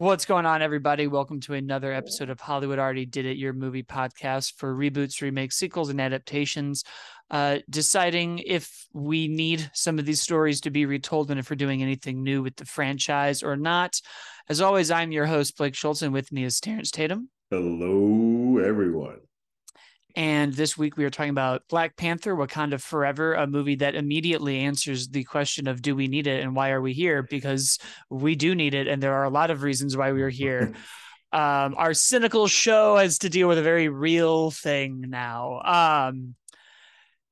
What's going on, everybody? Welcome to another episode of Hollywood Already Did It, your movie podcast for reboots, remakes, sequels, and adaptations. Uh, deciding if we need some of these stories to be retold and if we're doing anything new with the franchise or not. As always, I'm your host, Blake Schultz, and with me is Terrence Tatum. Hello, everyone. And this week we are talking about Black Panther Wakanda Forever, a movie that immediately answers the question of do we need it and why are we here? Because we do need it. And there are a lot of reasons why we are here. um, our cynical show has to deal with a very real thing now. Um,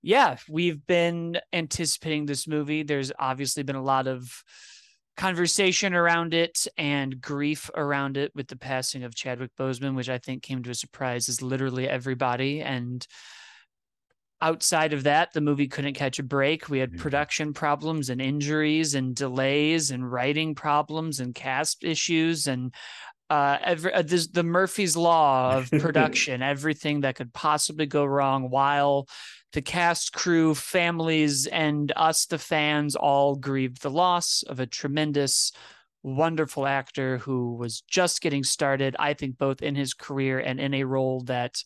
yeah, we've been anticipating this movie. There's obviously been a lot of conversation around it and grief around it with the passing of Chadwick Boseman, which I think came to a surprise is literally everybody. And outside of that, the movie couldn't catch a break. We had production problems and injuries and delays and writing problems and cast issues and uh, every uh, this, the Murphy's law of production, everything that could possibly go wrong while the cast, crew, families, and us, the fans, all grieved the loss of a tremendous, wonderful actor who was just getting started, I think, both in his career and in a role that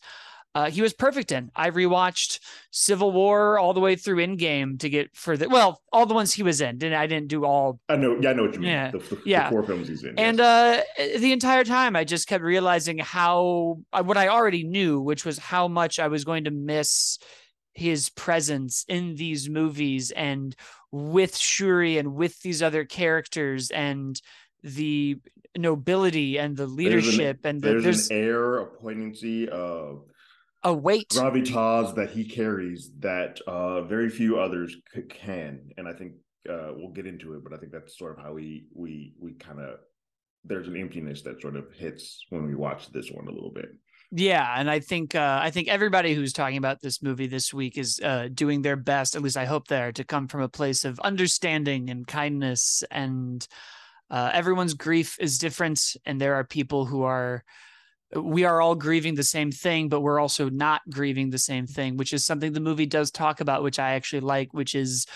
uh, he was perfect in. I rewatched Civil War all the way through Endgame to get further. Well, all the ones he was in. Didn't I? Didn't do all. I know. Yeah, I know what you mean. Yeah, the, the, yeah. the core films he's in. And yes. uh, the entire time, I just kept realizing how what I already knew, which was how much I was going to miss his presence in these movies and with Shuri and with these other characters and the nobility and the leadership there's an, and the, there's, there's an air, a poignancy of a weight gravitas that he carries that uh, very few others can, and I think uh, we'll get into it. But I think that's sort of how we we we kind of there's an emptiness that sort of hits when we watch this one a little bit. Yeah, and I think uh, I think everybody who's talking about this movie this week is uh, doing their best. At least I hope they're to come from a place of understanding and kindness. And uh, everyone's grief is different, and there are people who are. We are all grieving the same thing, but we're also not grieving the same thing, which is something the movie does talk about, which I actually like, which is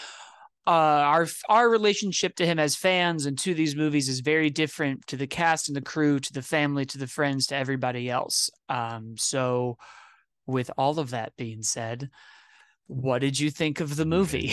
uh, our our relationship to him as fans and to these movies is very different to the cast and the crew, to the family, to the friends, to everybody else. Um, so, with all of that being said, what did you think of the movie?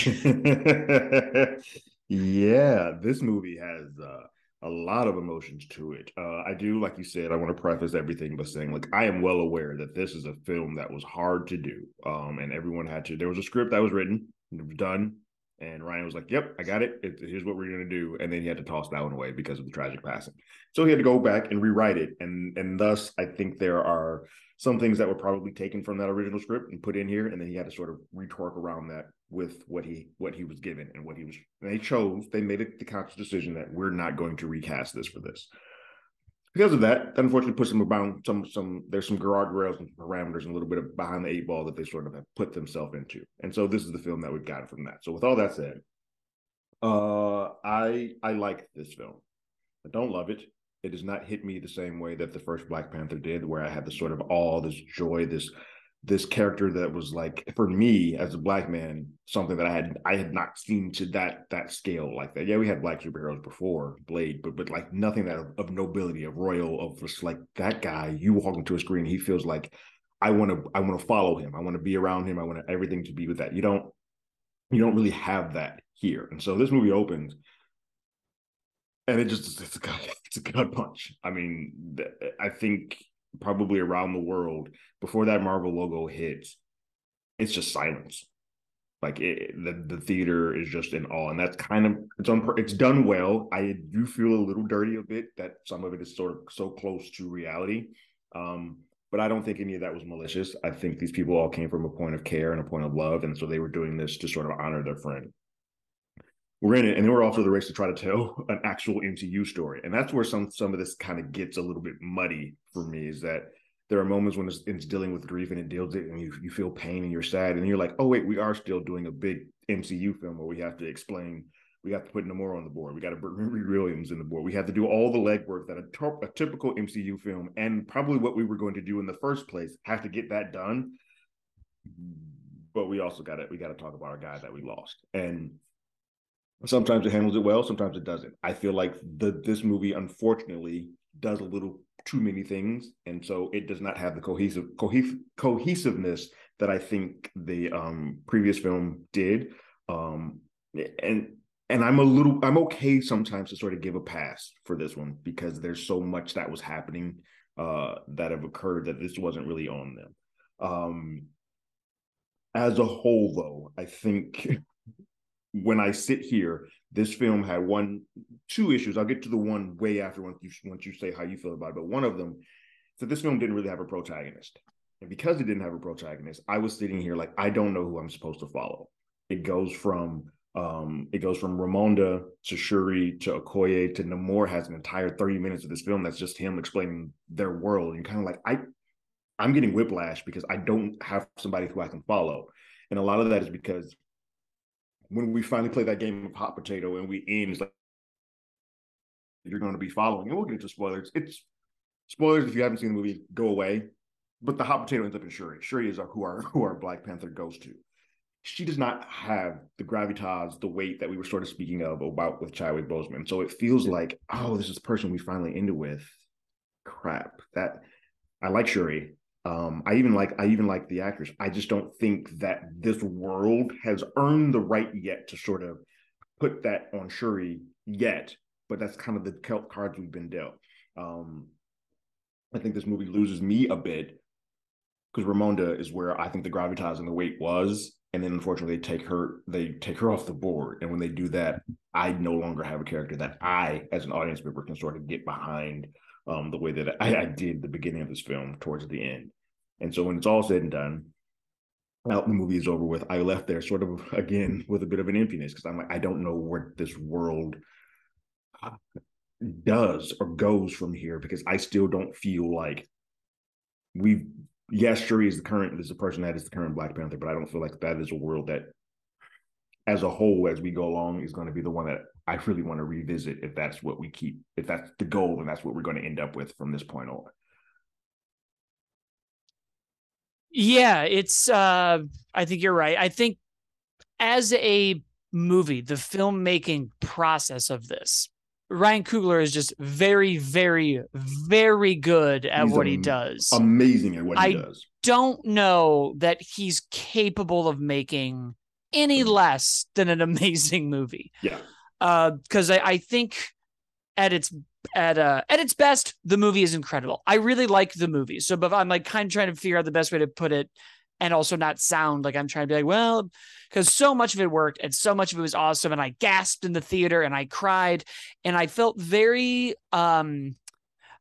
yeah, this movie has uh, a lot of emotions to it. Uh, I do, like you said, I want to preface everything by saying, like, I am well aware that this is a film that was hard to do, um, and everyone had to. There was a script that was written, it done, and Ryan was like, "Yep, I got it. it here's what we're gonna do." And then he had to toss that one away because of the tragic passing. So he had to go back and rewrite it, and and thus I think there are some things that were probably taken from that original script and put in here, and then he had to sort of retwork around that with what he what he was given and what he was. They chose. They made the conscious decision that we're not going to recast this for this. Because of that, that unfortunately puts them around some some there's some guardrails and parameters and a little bit of behind the eight ball that they sort of have put themselves into. And so this is the film that we've gotten from that. So with all that said, uh I I like this film. I don't love it. It does not hit me the same way that the first Black Panther did, where I had this sort of all this joy, this this character that was like for me as a black man something that i had i had not seen to that that scale like that. Yeah we had black superheroes before blade but but like nothing that of nobility of royal of just like that guy you walk into a screen he feels like i want to i want to follow him. I want to be around him. I want everything to be with that. You don't you don't really have that here. And so this movie opens and it just it's a gut, it's a gut punch. I mean i think probably around the world before that Marvel logo hits, it's just silence. Like it, the the theater is just in awe, and that's kind of it's on it's done well. I do feel a little dirty a bit that some of it is sort of so close to reality, um, but I don't think any of that was malicious. I think these people all came from a point of care and a point of love, and so they were doing this to sort of honor their friend. We're in it, and then we're off to the race to try to tell an actual MCU story, and that's where some some of this kind of gets a little bit muddy for me. Is that there are moments when it's, it's, dealing with grief and it deals it and you, you feel pain and you're sad and you're like oh wait we are still doing a big mcu film where we have to explain we have to put Namor on the board we got to put Riri Williams in the board we have to do all the legwork that a, a typical mcu film and probably what we were going to do in the first place have to get that done but we also got to we got to talk about our guy that we lost and sometimes it handles it well sometimes it doesn't i feel like the this movie unfortunately does a little too many things, and so it does not have the cohesive cohesive cohesiveness that I think the um, previous film did. Um, and and I'm a little I'm okay sometimes to sort of give a pass for this one because there's so much that was happening uh, that have occurred that this wasn't really on them. Um, as a whole, though, I think when I sit here, this film had one, two issues. I'll get to the one way after once you once you say how you feel about it. But one of them, so this film didn't really have a protagonist, and because it didn't have a protagonist, I was sitting here like I don't know who I'm supposed to follow. It goes from um, it goes from Ramonda to Shuri to Okoye to Namor has an entire 30 minutes of this film that's just him explaining their world. And kind of like, I I'm getting whiplash because I don't have somebody who I can follow. And a lot of that is because when we finally play that game of hot potato and we end, it's like you're going to be following. And we'll get into spoilers. It's spoilers if you haven't seen the movie, go away. But the hot potato ends up in Shuri. Shuri is who our who our Black Panther goes to. She does not have the gravitas, the weight that we were sort of speaking of about with Chadwick Boseman. So it feels like, oh, this is the person we finally ended with. Crap. That I like Shuri. Um, I even like I even like the actors. I just don't think that this world has earned the right yet to sort of put that on Shuri yet. But that's kind of the cards we've been dealt. Um, I think this movie loses me a bit because Ramonda is where I think the gravitas and the weight was, and then unfortunately they take her they take her off the board. And when they do that, I no longer have a character that I, as an audience member, can sort of get behind um, the way that I, I, did the beginning of this film towards the end. And so when it's all said and done, out the movie is over with, I left there sort of again with a bit of an emptiness because I'm like, I don't know where this world uh, does or goes from here because I still don't feel like we've yes, Shuri is the current is the person that is the current Black Panther, but I don't feel like that is a world that as a whole, as we go along, is going to be the one that I really want to revisit if that's what we keep, if that's the goal, and that's what we're going to end up with from this point on. Yeah, it's uh I think you're right. I think as a movie, the filmmaking process of this, Ryan Coogler is just very, very, very good at he's what he does. Amazing at what he I does. Don't know that he's capable of making any mm. less than an amazing movie. Yeah. Uh, because I, I think at its at uh at its best, the movie is incredible. I really like the movie. So but I'm like kind of trying to figure out the best way to put it and also not sound like I'm trying to be like, well, because so much of it worked and so much of it was awesome. And I gasped in the theater and I cried and I felt very um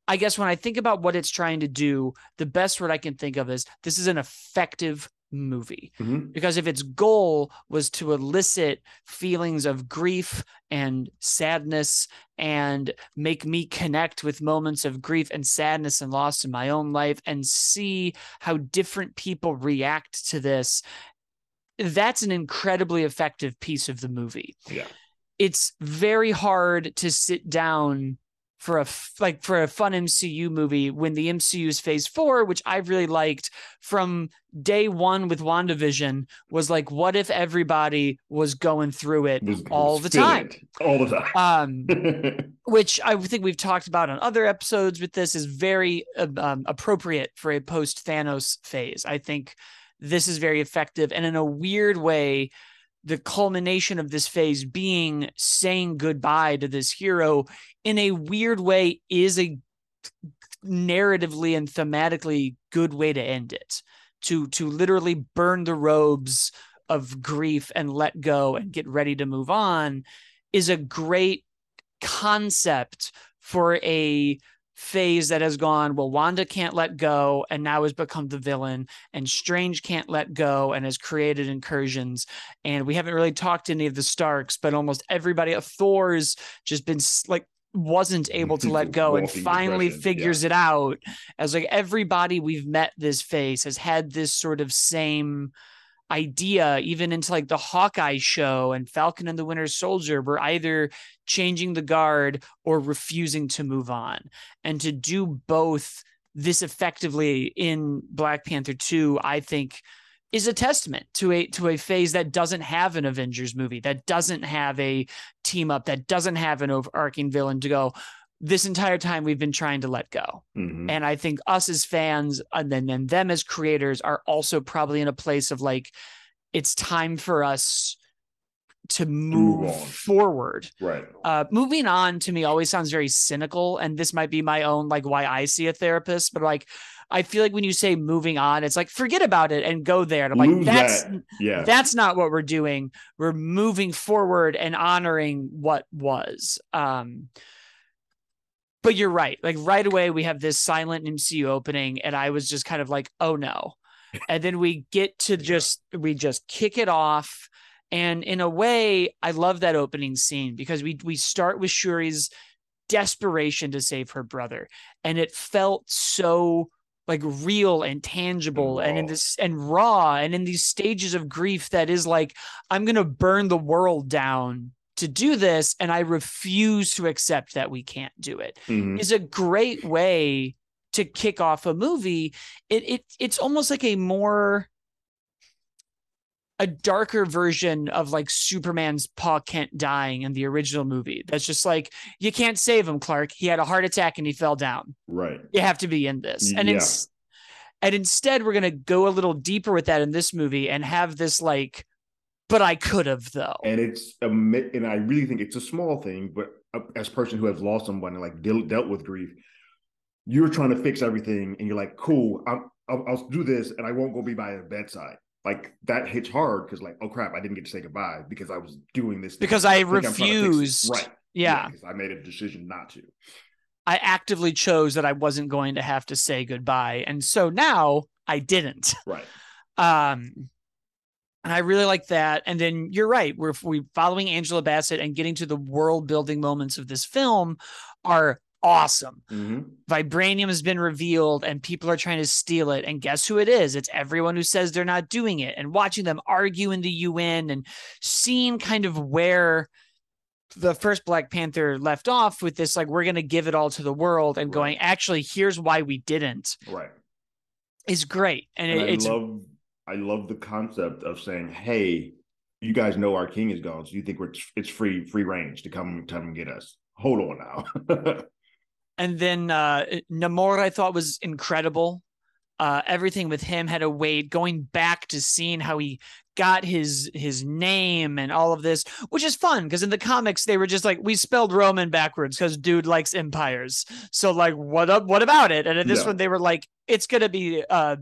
I guess when I think about what it's trying to do, the best word I can think of is this is an effective movie. Mm-hmm. because if its goal was to elicit feelings of grief and sadness and make me connect with moments of grief and sadness and loss in my own life and see how different people react to this that's an incredibly effective piece of the movie. Yeah. It's very hard to sit down for a like for a fun MCU movie when the MCU's phase 4 which I really liked from day 1 with WandaVision was like what if everybody was going through it all the time? All the time. Um which I think we've talked about on other episodes with this is very um, appropriate for a post Thanos phase. I think this is very effective and in a weird way the culmination of this phase being saying goodbye to this hero in a weird way is a narratively and thematically good way to end it. To to literally burn the robes of grief and let go and get ready to move on is a great concept for a phase that has gone well wanda can't let go and now has become the villain and strange can't let go and has created incursions. And we haven't really talked to any of the starks but almost everybody of thor's just been like wasn't able to let go and finally figures yeah. it out. As like everybody we've met this phase has had this sort of same idea even into like the Hawkeye show and Falcon and the Winter Soldier were either changing the guard or refusing to move on. And to do both this effectively in Black Panther 2, I think is a testament to a to a phase that doesn't have an Avengers movie, that doesn't have a team up, that doesn't have an overarching villain to go this entire time we've been trying to let go. Mhm. And I think us as fans and then and them as creators are also probably in a place of like, it's time for us to move, move forward. Right. Uh, moving on to me always sounds very cynical, and this might be my own like why I see a therapist, but like I feel like when you say moving on, it's like forget about it and go there. And I'm like, that's that. Yeah. that's not what we're doing. We're moving forward and honoring what was. Um, but you're right. Like right away, we have this silent MCU opening, and I was just kind of like, oh no. And then we get to just we just kick it off. And in a way, I love that opening scene because we we start with Shuri's desperation to save her brother. And it felt so like real and tangible and in this and raw and in these stages of grief that is like, I'm gonna burn the world down to do this, and I refuse to accept that we can't do it Mhm. is a great way to kick off a movie. It it it's almost like a more a darker version of like Superman's Pa Kent dying in the original movie. That's just like you can't save him, Clark. He had a heart attack and he fell down. Right. You have to be in this. And Yeah. ins- and instead we're going to go a little deeper with that in this movie and have this like but I could have though. and it's a and I really think it's a small thing, but uh, as a person who has lost someone and like deal, dealt with grief, you're trying to fix everything, and you're like, "Cool, I'm, I'll, I'll do this, and I won't go be by her bedside." Like that hits hard because, like, oh crap, I didn't get to say goodbye because I was doing this. Because I I'm trying to fix it. refused. right? yeah. because I made a decision not to. I actively chose that I wasn't going to have to say goodbye. And so now I didn't. Right. Um, and I really like that. And then you're right. We're we following Angela Bassett and getting to the world building moments of this film are awesome. Mhm. Vibranium has been revealed and people are trying to steal it. And guess who it is? It's everyone who says they're not doing it and watching them argue in the UN and seeing kind of where the first Black Panther left off with this, like, we're going to give it all to the world and going, actually, here's why we didn't Right. is great. And, And it, I it's love I love the concept of saying, "Hey, you guys know our king is gone, so you think we're it's free free range to come come and get us? Hold on now." And then uh Namor I thought was incredible. Uh everything with him had a weight going back to seeing how he got his his name and all of this, which is fun because in the comics they were just like we spelled Roman backwards because dude likes empires. So like what up what about it? And in this Yeah. one they were like it's gonna be uh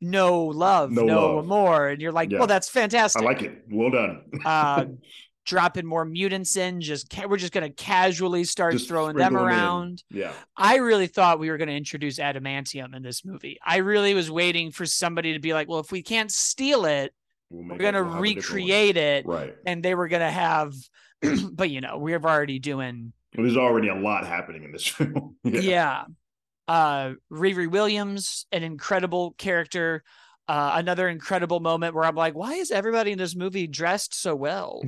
no love, No no, love. more. And you're like, Yeah. well, that's fantastic. I like it. Well done. uh dropping more mutants in, just ca- we're just gonna casually start Just throwing them 'em in. around. yeah. I really thought we were going to introduce adamantium in this movie. I really was waiting for somebody to be like, well, if we can't steal it, We'll we're gonna we'll have a different one. recreate it. Right. And they were going to have, but you know, we're already doing, there's already a lot happening in this film. yeah. Uh, Riri Williams, an incredible character. Uh, another incredible moment where I'm like, why is everybody in this movie dressed so well?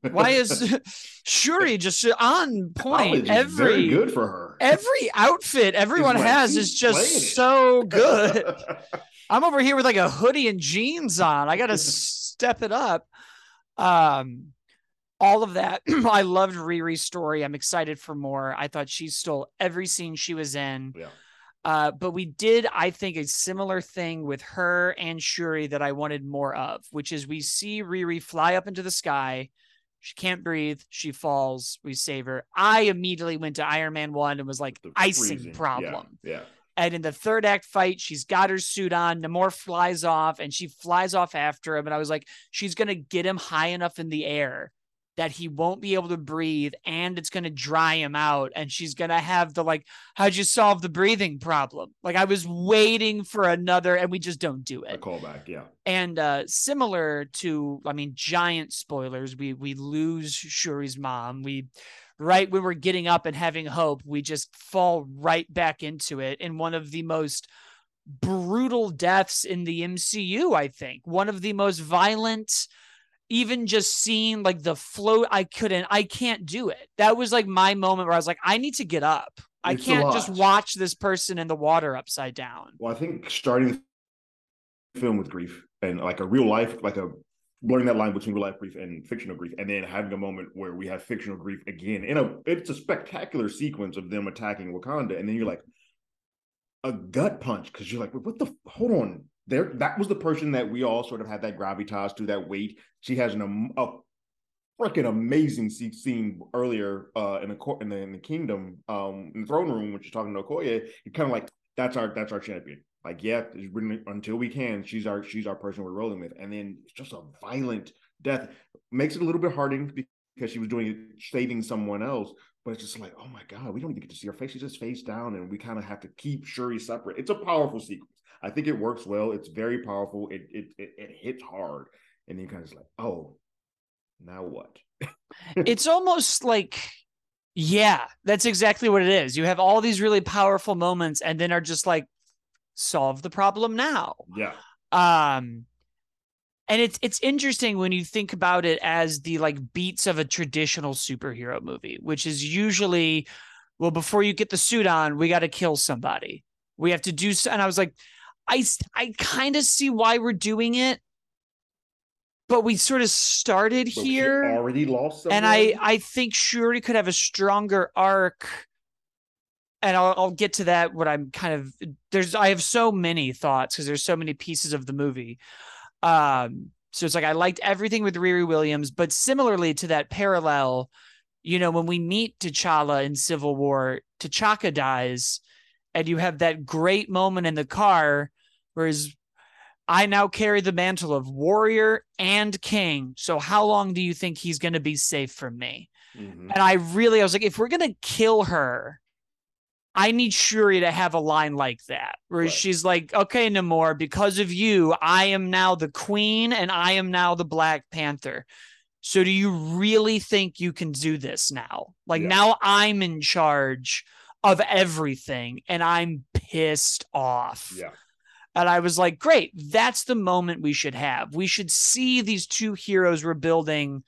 Why is Shuri just on point? College is very Every good for her. every outfit everyone has is just so good. I'm over here with like a hoodie and jeans on. I got to step it up. Um, all of that. I loved Riri's story. I'm excited for more. I thought she stole every scene she was in. yeah. Uh, but we did, I think, a similar thing with her and Shuri that I wanted more of, which is we see Riri fly up into the sky. She can't breathe. She falls. We save her. I immediately went to Iron Man 1 and was like, The icing freezing. Yeah, problem. Yeah. And in the third act fight, she's got her suit on. Namor flies off and she flies off after him. And I was like, she's going to get him high enough in the air that he won't be able to breathe and it's going to dry him out. And she's going to have the like, how'd you solve the breathing problem? Like I was waiting for another and we just don't do it. A callback. Yeah. And uh, similar to, I mean, giant spoilers, we we lose Shuri's mom. We right when we're getting up and having hope, we just fall right back into it in one of the most brutal deaths in the MCU, I think. One of the most violent even just seeing like the float I couldn't I can't do it. That was like my moment where I was like I need to get up. I It's can't just watch this person in the water upside down. Well, I think starting the film with grief and like a real life, like a blurring that line between real life grief and fictional grief, and then having a moment where we have fictional grief again. In a, it's a spectacular sequence of them attacking Wakanda, and then you're like, a gut punch because you're like, what the? Hold on, there. That was the person that we all sort of had that gravitas to, that weight. She has an a freaking amazing scene earlier uh, in the court in the, in the kingdom, um, in the throne room when she's talking to Okoye. You're kind of like, that's our that's our champion. Like, yeah, until we can, she's our she's our person we're rolling with. And then it's just a violent death. Makes it a little bit hardening because she was doing it saving someone else. But it's just like, oh my God, we don't even get to see her face. She's just face down, and we kind of have to keep Shuri separate. It's a powerful sequence. I think it works well. It's very powerful. It it it, it hits hard. And then you kind of like, oh, now what? it's almost like yeah, that's exactly what it is. You have all these really powerful moments and then are just like solve the problem now. Yeah. Um and it's it's interesting when you think about it as the like beats of a traditional superhero movie, which is usually well before you get the suit on, we got to kill somebody. We have to do so and I was like I I kind of see why we're doing it. But we sort of started but here already lost and i i think shuri could have a stronger arc. And I'll, I'll get to that what i'm kind of there's i have so many thoughts because there's so many pieces of the movie. Um so it's like i liked everything with riri williams but similarly to that parallel you know when we meet t'challa in civil war t'chaka dies and you have that great moment in the car where his I now carry the mantle of warrior and king. So how long do you think he's going to be safe from me? Mm-hmm. And I really, I was like, if we're going to kill her, I need Shuri to have a line like that, where right. she's like, okay, Namor, because of you, I am now the queen and I am now the Black Panther. So do you really think you can do this now? Like yeah. now I'm in charge of everything and I'm pissed off. Yeah. And I was like, great, that's the moment we should have. We should see these two heroes we're building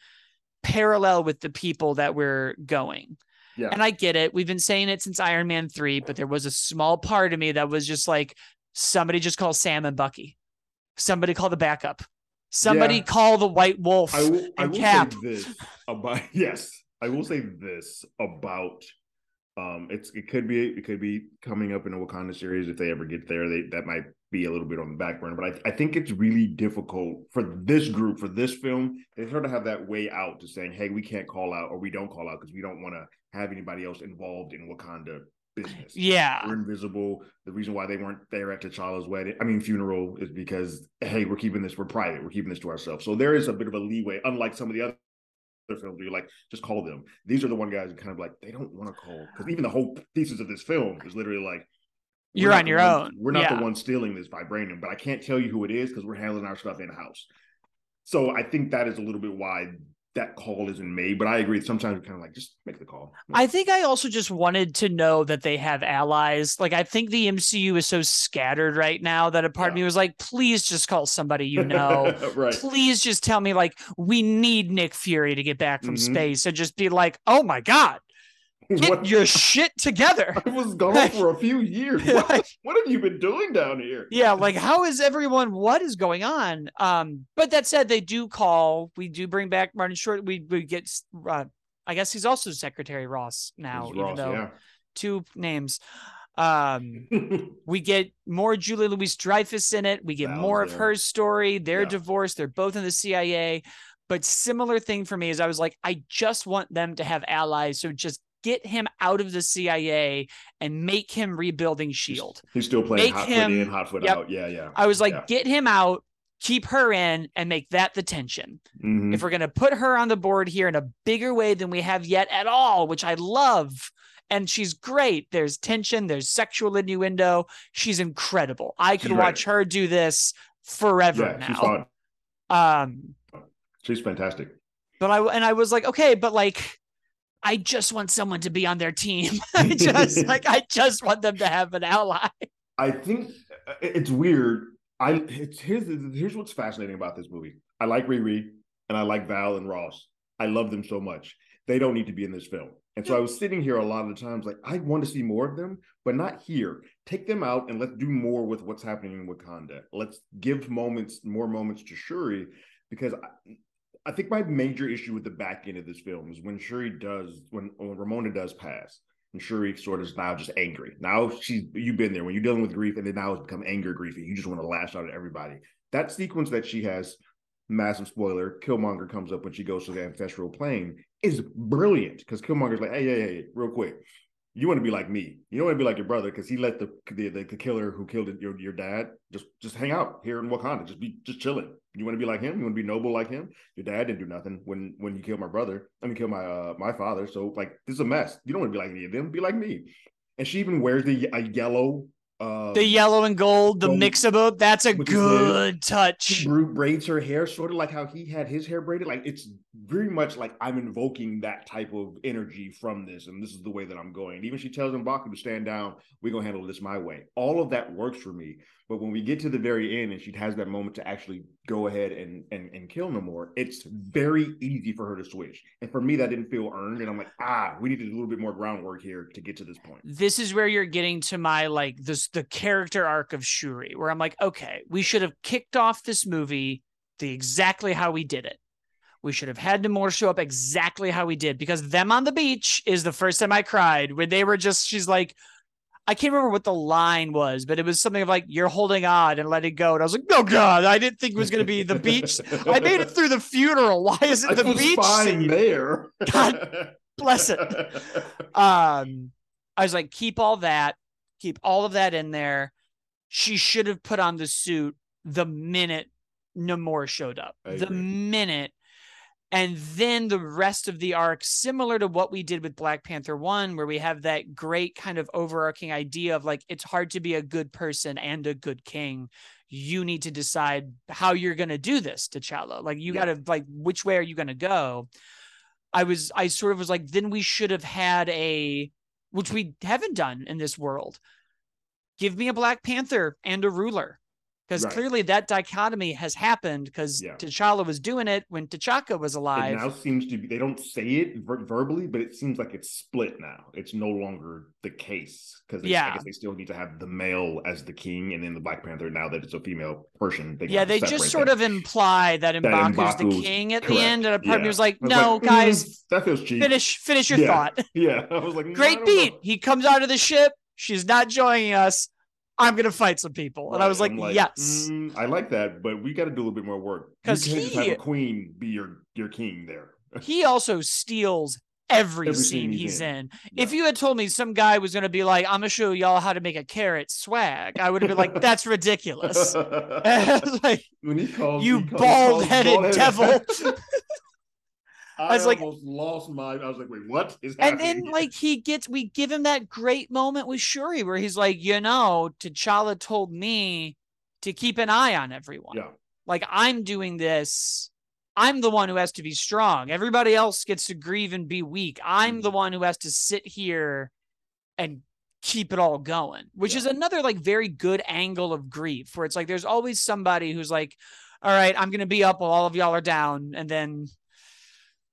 parallel with the people that we're going. Yeah. And I get it. We've been saying it since Iron Man 3, but there was a small part of me that was just like, somebody just call Sam and Bucky. Somebody call the backup. Somebody yeah. call the White Wolf I will, and I will Cap. Say this about yes, I will say this about um it's it could be it could be coming up in a Wakanda series if they ever get there. They that might be a little bit on the back burner. But I, I think it's really difficult for this group, for this film, they sort of have that way out to saying, hey, we can't call out or we don't call out because we don't want to have anybody else involved in Wakanda business. Yeah. We're invisible. The reason why they weren't there at T'Challa's wedding, I mean, funeral, is because, hey, we're keeping this, we're private, we're keeping this to ourselves. So there is a bit of a leeway, unlike some of the other films you're like just call them these are the one guys kind of like they don't want to call because even the whole thesis of this film is literally like you're on your own. We're not yeah. the ones stealing this vibranium, but I can't tell you who it is because we're handling our stuff in house. So I think that is a little bit why that call isn't made. But I agree. Sometimes we're kind of like, just make the call. I think I also just wanted to know that they have allies. Like I think the MCU is so scattered right now that a part yeah. of me was like, please just call somebody you know. right. Please just tell me like we need Nick Fury to get back from mm-hmm. space and just be like, oh my God, Get what, your shit together. I was gone for a few years. What, what, have you been doing down here? Yeah, like how is everyone? What is going on? Um, but that said, they do call. We do bring back Martin Short. We we get. Uh, I guess he's also Secretary Ross now, even Ross, though yeah. two names. Um, we get more Julia Louis-Dreyfus in it. We get Val more there. of her story. They're yeah. divorced. They're both in the CIA. But similar thing for me is I was like, I just want them to have allies. So just get him out of the CIA and make him rebuilding Shield. He's still playing make hot him, foot in, hot foot yep. out. Yeah, yeah. I was like, yeah. get him out, keep her in, and make that the tension. Mm-hmm. If we're gonna put her on the board here in a bigger way than we have yet at all, which I love. And she's great. There's tension, there's sexual innuendo. She's incredible. I could watch her do this forever yeah, now. Um she's fantastic. But I and I was like, okay, but like I just want someone to be on their team. I just like I just want them to have an ally. I think uh, it's weird. I it's here's here's what's fascinating about this movie. I like Riri and I like Val and Ross. I love them so much. They don't need to be in this film. And so I was sitting here a lot of the times like I want to see more of them, but not here. Take them out and let's do more with what's happening in Wakanda. Let's give moments, more moments to Shuri because I, think my major issue with the back end of this film is when Shuri does when, when Ramonda does pass and Shuri sort of is now just angry. Now she's you've been there when you're dealing with grief, and then now it's become anger grief, and you just want to lash out at everybody. That sequence that she has, massive spoiler, Killmonger comes up when she goes to the ancestral plane is brilliant because Killmonger's like, hey, hey, hey, real quick you want to be like me. You don't want to be like your brother because he let the, the the killer who killed your your dad just just hang out here in Wakanda, just be just chilling. You want to be like him. You want to be noble like him. Your dad didn't do nothing when when you killed my brother. I mean, kill my uh my father. So like this is a mess. You don't want to be like any of them. Be like me. And she even wears the a yellow um, the yellow and gold, the mix of both. That's a good touch. She braids her hair sort of like how he had his hair braided. Like it's very much like I'm invoking that type of energy from this, and this is the way that I'm going. even she tells Mbaku to stand down. We're gonna handle this my way. All of that works for me. But when we get to the very end and she has that moment to actually go ahead and and, and kill Namor, it's very easy for her to switch. And for me, that didn't feel earned. And I'm like, ah, we need to do a little bit more groundwork here to get to this point. This is where you're getting to my like this the character arc of Shuri, where I'm like, okay, we should have kicked off this movie the exactly how we did it. We should have had Namor show up exactly how we did because them on the beach is the first time I cried when they were just she's like I can't remember what the line was, but it was something of like, you're holding on and let it go. And I was like, oh God, I didn't think it was going to be the beach. I made it through the funeral. Why is it I the beach? Fine there. God bless it. Um, I was like, keep all that, keep all of that in there. She should have put on the suit the minute Namor showed up. The minute and then the rest of the arc similar to what we did with black panther 1 where we have that great kind of overarching idea of like it's hard to be a good person and a good king. You need to decide how you're going to do this t'challa. Like you yeah. got to like which way are you going to go? I was i sort of was like then we should have had a which we haven't done in this world. Give me a black panther and a ruler because right. clearly that dichotomy has happened because yeah. T'Challa was doing it when T'Chaka was alive. It now seems to be they don't say it ver- verbally, but it seems like it's split now. It's no longer the case because yeah, I guess they still need to have the male as the king, and then the Black Panther now that it's a female person. They yeah, they just sort that. of imply that Mbaku's, the king at correct. the end, and a part yeah. of me was like, "No, like, mm, guys, that feels cheap." Finish, finish your yeah. thought. Yeah, I was like, "Great beat." Know. He comes out of the ship. She's not joining us. I'm gonna fight some people. And I was like, like yes. Mm, I like that, but we got to do a little bit more work. Because he just have a queen be your your king there. he also steals every, every scene, he's, he's in. in. Yeah. If you had told me some guy was gonna be like, I'm gonna show y'all how to make a carrot swag, I would have been like, that's ridiculous. like, when he calls you bald headed devil. I, I was like, almost lost my. I was like, wait, what is happening? And then, like, he gets, we give him that great moment with Shuri where he's like, you know, T'Challa told me to keep an eye on everyone. Yeah. Like, I'm doing this. I'm the one who has to be strong. Everybody else gets to grieve and be weak. I'm mm the one who has to sit here and keep it all going, which yeah. is another like very good angle of grief where it's like there's always somebody who's like, all right, I'm going to be up while all of y'all are down. And then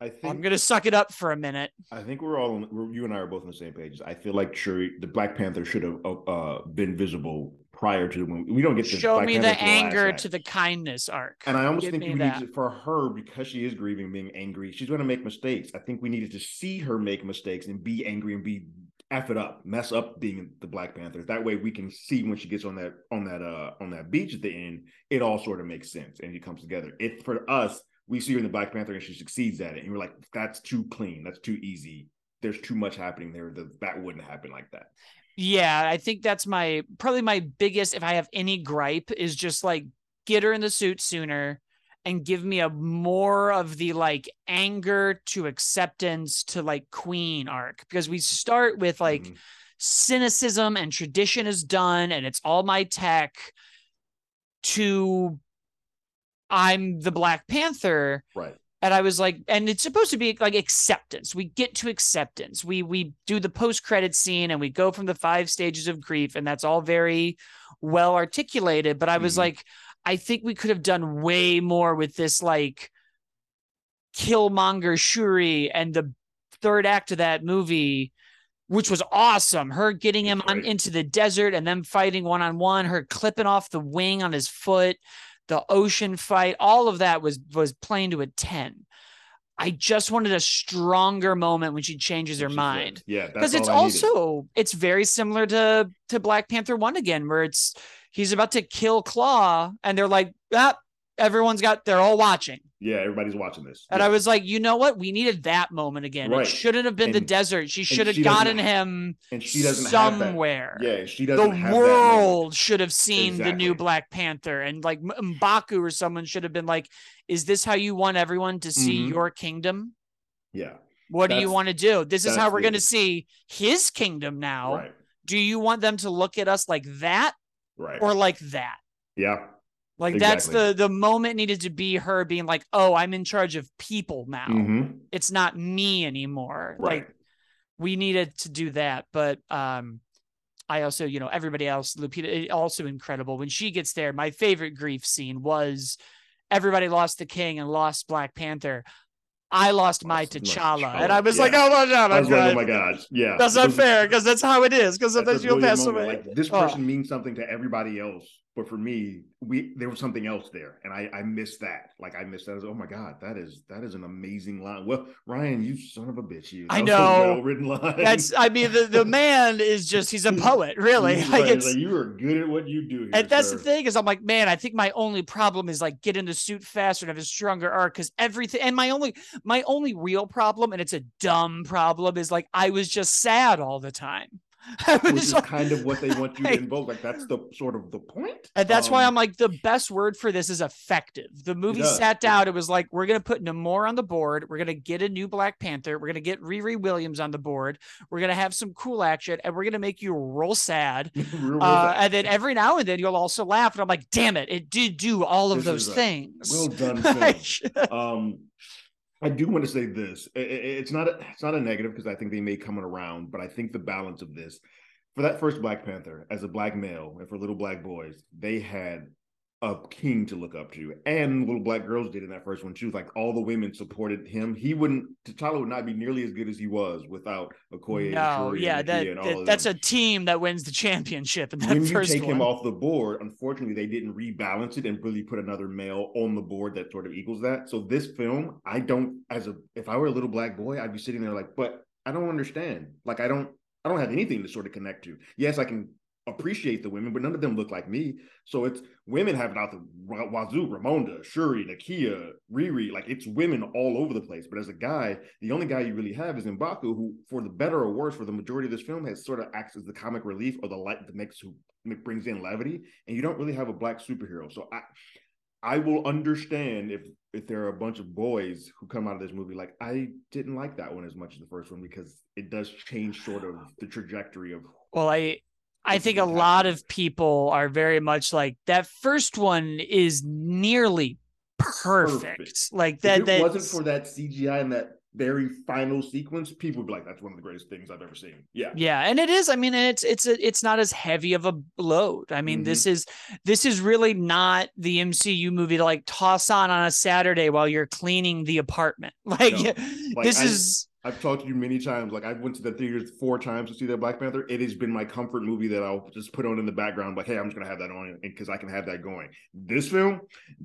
I think I'm gonna suck it up for a minute. I think we're all we're, you and I are both on the same pages. I feel like Shuri, the Black Panther, should have uh, uh been visible prior to when we don't get to show Black me Panther the anger to the kindness arc. And I almost Give think we need to, for her because she is grieving, being angry. She's going to make mistakes. I think we needed to see her make mistakes and be angry and be f it up, mess up being the Black Panther. That way we can see when she gets on that on that uh on that beach at the end, it all sort of makes sense and it comes together. It for us we see her in the Black Panther and she succeeds at it. And we're like, that's too clean. That's too easy. There's too much happening there. That that wouldn't happen like that. Yeah, I think that's my probably my biggest. If I have any gripe, is just like get her in the suit sooner and give me a more of the like anger to acceptance to like queen arc because we start with like mm-hmm. cynicism and tradition is done and it's all my tech to I'm the Black Panther. Right. And I was like, and it's supposed to be like acceptance. We get to acceptance. We we do the post credit scene and we go from the five stages of grief, and that's all very well articulated. But I was mm-hmm. like, I think we could have done way more with this like Killmonger Shuri and the third act of that movie, which was awesome. Her getting him on, into the desert and them fighting one on one, her clipping off the wing on his foot the ocean fight, all of that was was playing to a 10. I just wanted a stronger moment when she changes her She mind. Yeah, Because it's all I needed. also it's very similar to to Black Panther 1 again, where it's he's about to kill Klaue, and they're like, ah, everyone's got they're all watching. Yeah, everybody's watching this. And Yeah. I was like, you know what? We needed that moment again. Right. It shouldn't have been the desert. She should have gotten him and she doesn't somewhere. Yeah, she the doesn't that world should have seen the new Black Panther, and like M'Baku or someone should have been like, "Is this how you want everyone to see Mhm. your kingdom? Yeah, What do you want to do? This is how we're going to see his kingdom now. right, Do you want them to look at us like that right. or like that?" yeah, Like that's the the moment needed to be her being like, "Oh, I'm in charge of people now. mhm, It's not me anymore." right. Like we needed to do that, but um I also, you know, everybody else, Lupita, eh, also incredible. When she gets there, my favorite grief scene was everybody lost the king and lost Black Panther. I lost my T'Challa, and I was like, "Oh my god, I'm like, oh my gosh, yeah, That's not Because fair because that's how it is. Because sometimes you'll pass away. Like this Oh. person means something to everybody else, but for me, we there was something else there, and I I missed that. Like I missed that. I was, oh my god, that is that is an amazing line. Well, Ryan, you son of a bitch, you. I That was a know. well-written line. That's, I mean, the, the man is just, he's a poet, really. Like right. it's, like, you are good at what you do. Here, And that's the thing is I'm like, man, I think my only problem is like get in the suit faster and have a stronger arc because everything and my only my only real problem, and it's a dumb problem, is like I was just sad all the time. Which is like- kind of what they want you to invoke. Like that's the sort of the point. and that's why Um, I'm like, the best word for this is effective. The movie sat down, it was like, we're gonna put Namor on the board, we're gonna get a new Black Panther, we're gonna get Riri Williams on the board, we're gonna have some cool action, and we're gonna make you roll sad. real Uh, and then every now and then you'll also laugh, and I'm like, damn it, it did do all of This those things. well done um I do want to say this. It's not a, it's not a negative because I think they may come around, but I think the balance of this for that first Black Panther as a black male and for little black boys, they had a king to look up to, and little black girls did in that first one too. Like all the women supported him. He wouldn't T'Challa would not be nearly as good as he was without Okoye. and no, Shuri yeah, and that, and that- that's them a team that wins the championship in that when you take one. him off the board, unfortunately, they didn't rebalance it and really put another male on the board that sort of equals that. So this film, I don't, as a, if I were a little black boy, I'd be sitting there like, but I don't understand. Like, I don't, I don't have anything to sort of connect to. Yes, I can appreciate the women, but none of them look like me. So it's women having out the Wazoo, Ramonda, Shuri, Nakia, Riri, like it's women all over the place. But as a guy, the only guy you really have is Mbaku, who, for the better or worse, for the majority of this film, has sort of acts as the comic relief or the light that makes who brings in levity. And you don't really have a black superhero. So I I will understand if if there are a bunch of boys who come out of this movie like I didn't like that one as much as the first one because it does change sort of the trajectory of well, I I think a lot of people are very much like that first one is nearly perfect. Perfect. Like if that it that wasn't for that CGI and that very final sequence, people would be like, "That's one of the greatest things I've ever seen." Yeah, Yeah, and it is. I mean, it's it's a, it's not as heavy of a load. I mean, Mm-hmm. this is this is really not the MCU movie to like toss on on a Saturday while you're cleaning the apartment. Like, No. Like, this I- is I've talked to you many times. Like I went to the theaters four times to see that Black Panther. It has been my comfort movie that I'll just put on in the background. Like, hey, I'm just gonna have that on because I can have that going. This film,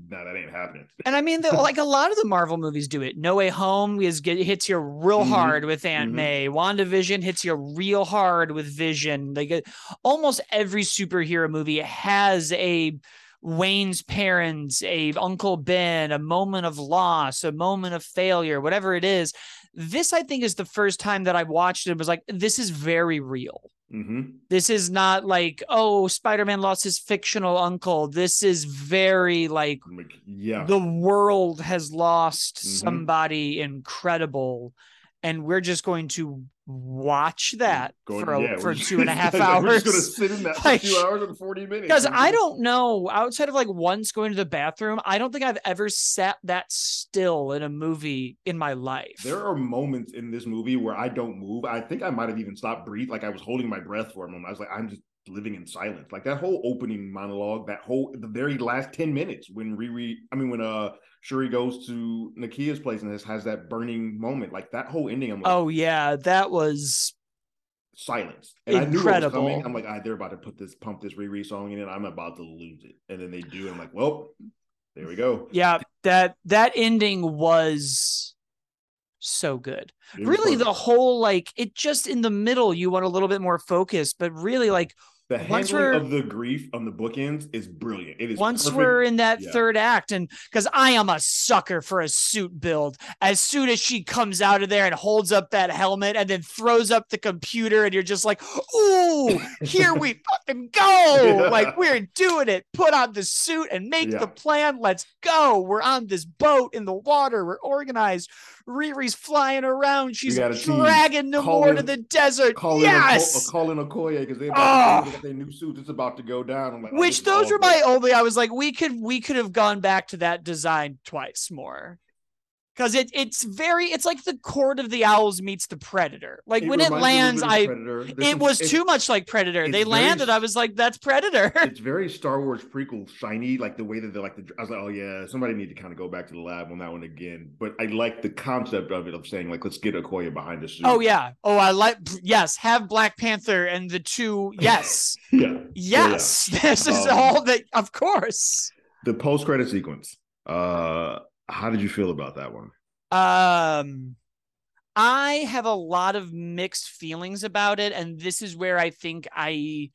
no, that ain't happening. And I mean, the, like a lot of the Marvel movies do it. No Way Home is get, hits you real Mhm. hard with Aunt Mhm. May. WandaVision hits you real hard with Vision. Like almost every superhero movie has a Wayne's parents, a Uncle Ben, a moment of loss, a moment of failure, whatever it is. This, I think, is the first time that I watched it was like, this is very real. hmm This is not like, oh, Spider Man lost his fictional uncle. This is very like Like, yeah, the world has lost Mhm. somebody incredible and we're just going to watch that Going- for a, yeah, for just- two and a half we're just gonna hours sit in that Like- for two hours and forty minutes. because i don't know outside of like once going to the bathroom i don't think i've ever sat that still in a movie in my life There are moments in this movie where I don't move. I think I might have even stopped breathe. Like I was holding my breath for a moment. I was like, I'm just living in silence. Like that whole opening monologue, that whole the very last 10 minutes when Riri, I mean when uh Shuri goes to Nakia's place and has, has that burning moment. Like that whole ending, I'm like oh yeah that was silence. And I knew what was Incredible. coming. I'm like, ah, they're about to put this pump this Riri song in it. I'm about to lose it. And then they do. And I'm like, well, There we go. Yeah, that that ending was so good. Really, the whole like it just in the middle, you want a little bit more focus, but really like the handling of the grief on the bookends is brilliant. It is once perfect. we're in that Yeah. third act, and because I am a sucker for a suit build. As soon as she comes out of there and holds up that helmet and then throws up the computer, and you're just like, "Ooh, here we fucking go! Yeah. Like we're doing it. Put on the suit and make Yeah. the plan. Let's go. We're on this boat in the water. We're organized. Riri's flying around. She's got a team. dragging Namor Call to the desert. calling yes. a, calling Okoye because they Oh. About their new suits. It's about to go down. I'm like, oh, Which those were my only. I was like, we could we could have gone back to that design twice more. Because it it's very it's like the court of the owls meets the predator. Like when it a little lands, I. It was too much like Predator. They very landed, s- I was like, that's Predator. It's very Star Wars prequel shiny, like the way that they like the. I was like, oh yeah, somebody need to kind of go back to the lab on that one again. But I like the concept of it of saying like, let's get Okoye behind the suit. oh yeah. Oh, I like yes, have Black Panther and the two yes. yeah. Yeah, yeah. Yes. This is Um, all that of course. The post credit sequence. Uh, how did you feel about that one? Um I have a lot of mixed feelings about it and this is where I think I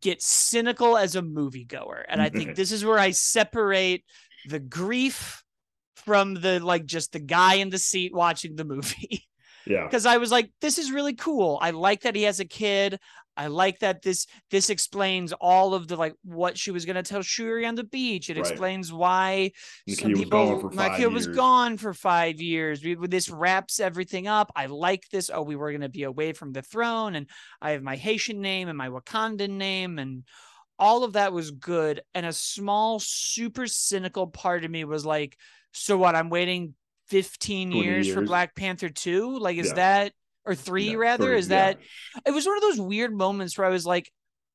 get cynical as a moviegoer and I think this is where I separate the grief from the like just the guy in the seat watching the movie Yeah. because I was like this is really cool. I like that he has a kid. I like that this this explains all of the like what she was going to tell Shuri on the beach. It Right. explains why some was people five Nakia was gone for five years. We, this wraps everything up. I like this. Oh, we were going to be away from the throne, and I have my Haitian name and my Wakandan name, and all of that was good. And a small, super cynical part of me was like, so what? I'm waiting 15 20 years, for. Black Panther 2? Like, is Yeah. that or three Yeah, rather? three, is yeah. that it was one of those weird moments where I was like,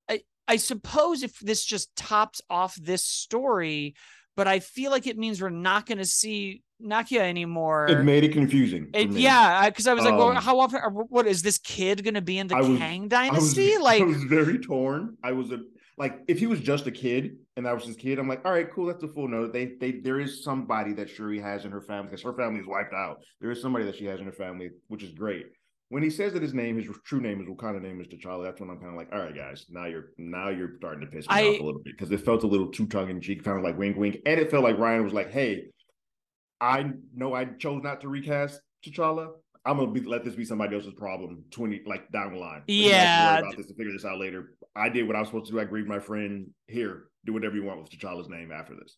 I, I suppose if this just tops off this story, but I feel like it means we're not going to see Nakia anymore. It made it confusing. It- yeah, because I was like, well, Um, how often? What is this kid going to be in the was- Kang I was, dynasty? I like, was very torn. I was a like if he was just a kid and that was his kid, I'm like, all right, cool, that's a full note. They they there is somebody that Shuri has in her family because her family is wiped out. There is somebody that she has in her family, which is great. When he says that his name, his true name is Wakanda name is T'Challa, that's when I'm kind of like, all right, guys, now you're now you're starting to piss me I- off a little bit because it felt a little too tongue in cheek, kind of like wink wink, and it felt like Ryan was like, hey, I know I chose not to recast T'Challa. I'm gonna be, let this be somebody else's problem twenty like down the line. We have to Yeah. worry about this to figure this out later. I did what I was supposed to do. I grieved my friend. Here, do whatever you want with T'Challa's name after this.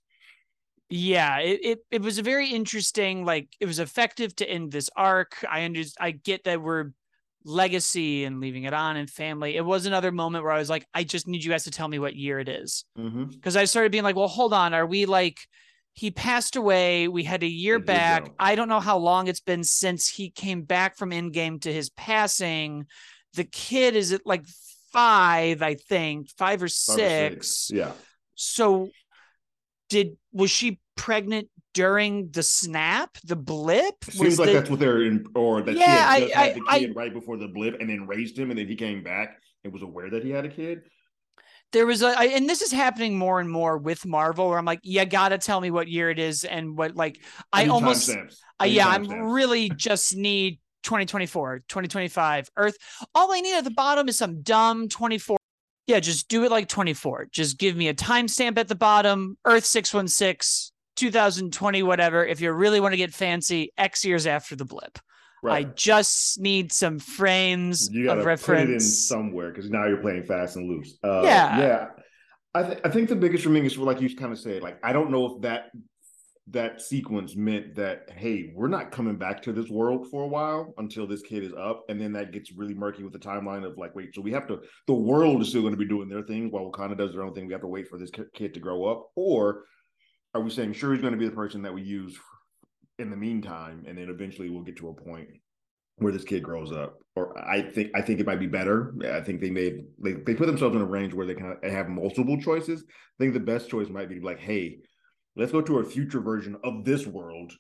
Yeah, it, it it was a very interesting. Like, it was effective to end this arc. I under, I get that we're legacy and leaving it on and family. It was another moment where I was like, I just need you guys to tell me what year it is. Mm-hmm. because I started being like, well, hold on, are we like he passed away? We had a year It back. I don't know how long it's been since he came back from Endgame to his passing. The kid is at like five, I think, five or six. Yeah. So did was she pregnant during the snap, the blip? Seems Was like the- that's what they're in, or that Yeah, she had I- I- the I- kid right before the blip and then raised him, and then he came back and was aware that he had a kid. there was a I, and this is happening more and more with Marvel where I'm like, you gotta tell me what year it is and what like I need almost. Uh, yeah, I'm really just need 2024, 2025 Earth. All I need at the bottom is some dumb 24. Yeah, just do it like 24. Just give me a timestamp at the bottom, Earth 616, 2020, whatever. If you really want to get fancy, X years after the blip. I just need some frames you gotta of put it in reference. somewhere because now you're playing fast and loose. Uh, Yeah. yeah. I th- I think the biggest for me is like you kind of said, like I don't know if that that sequence meant that hey, we're not coming back to this world for a while until this kid is up, and then that gets really murky with the timeline of like, wait, so we have to the world is still going to be doing their thing while Wakanda does their own thing. We have to wait for this kid to grow up, or are we saying sure he's going to be the person that we use in the meantime, and then eventually we'll get to a point where this kid grows up. Or I think I think it might be better. I think they may they, they put themselves in a range where they kind of have multiple choices. I think the best choice might be like, hey, let's go to a future version of this world,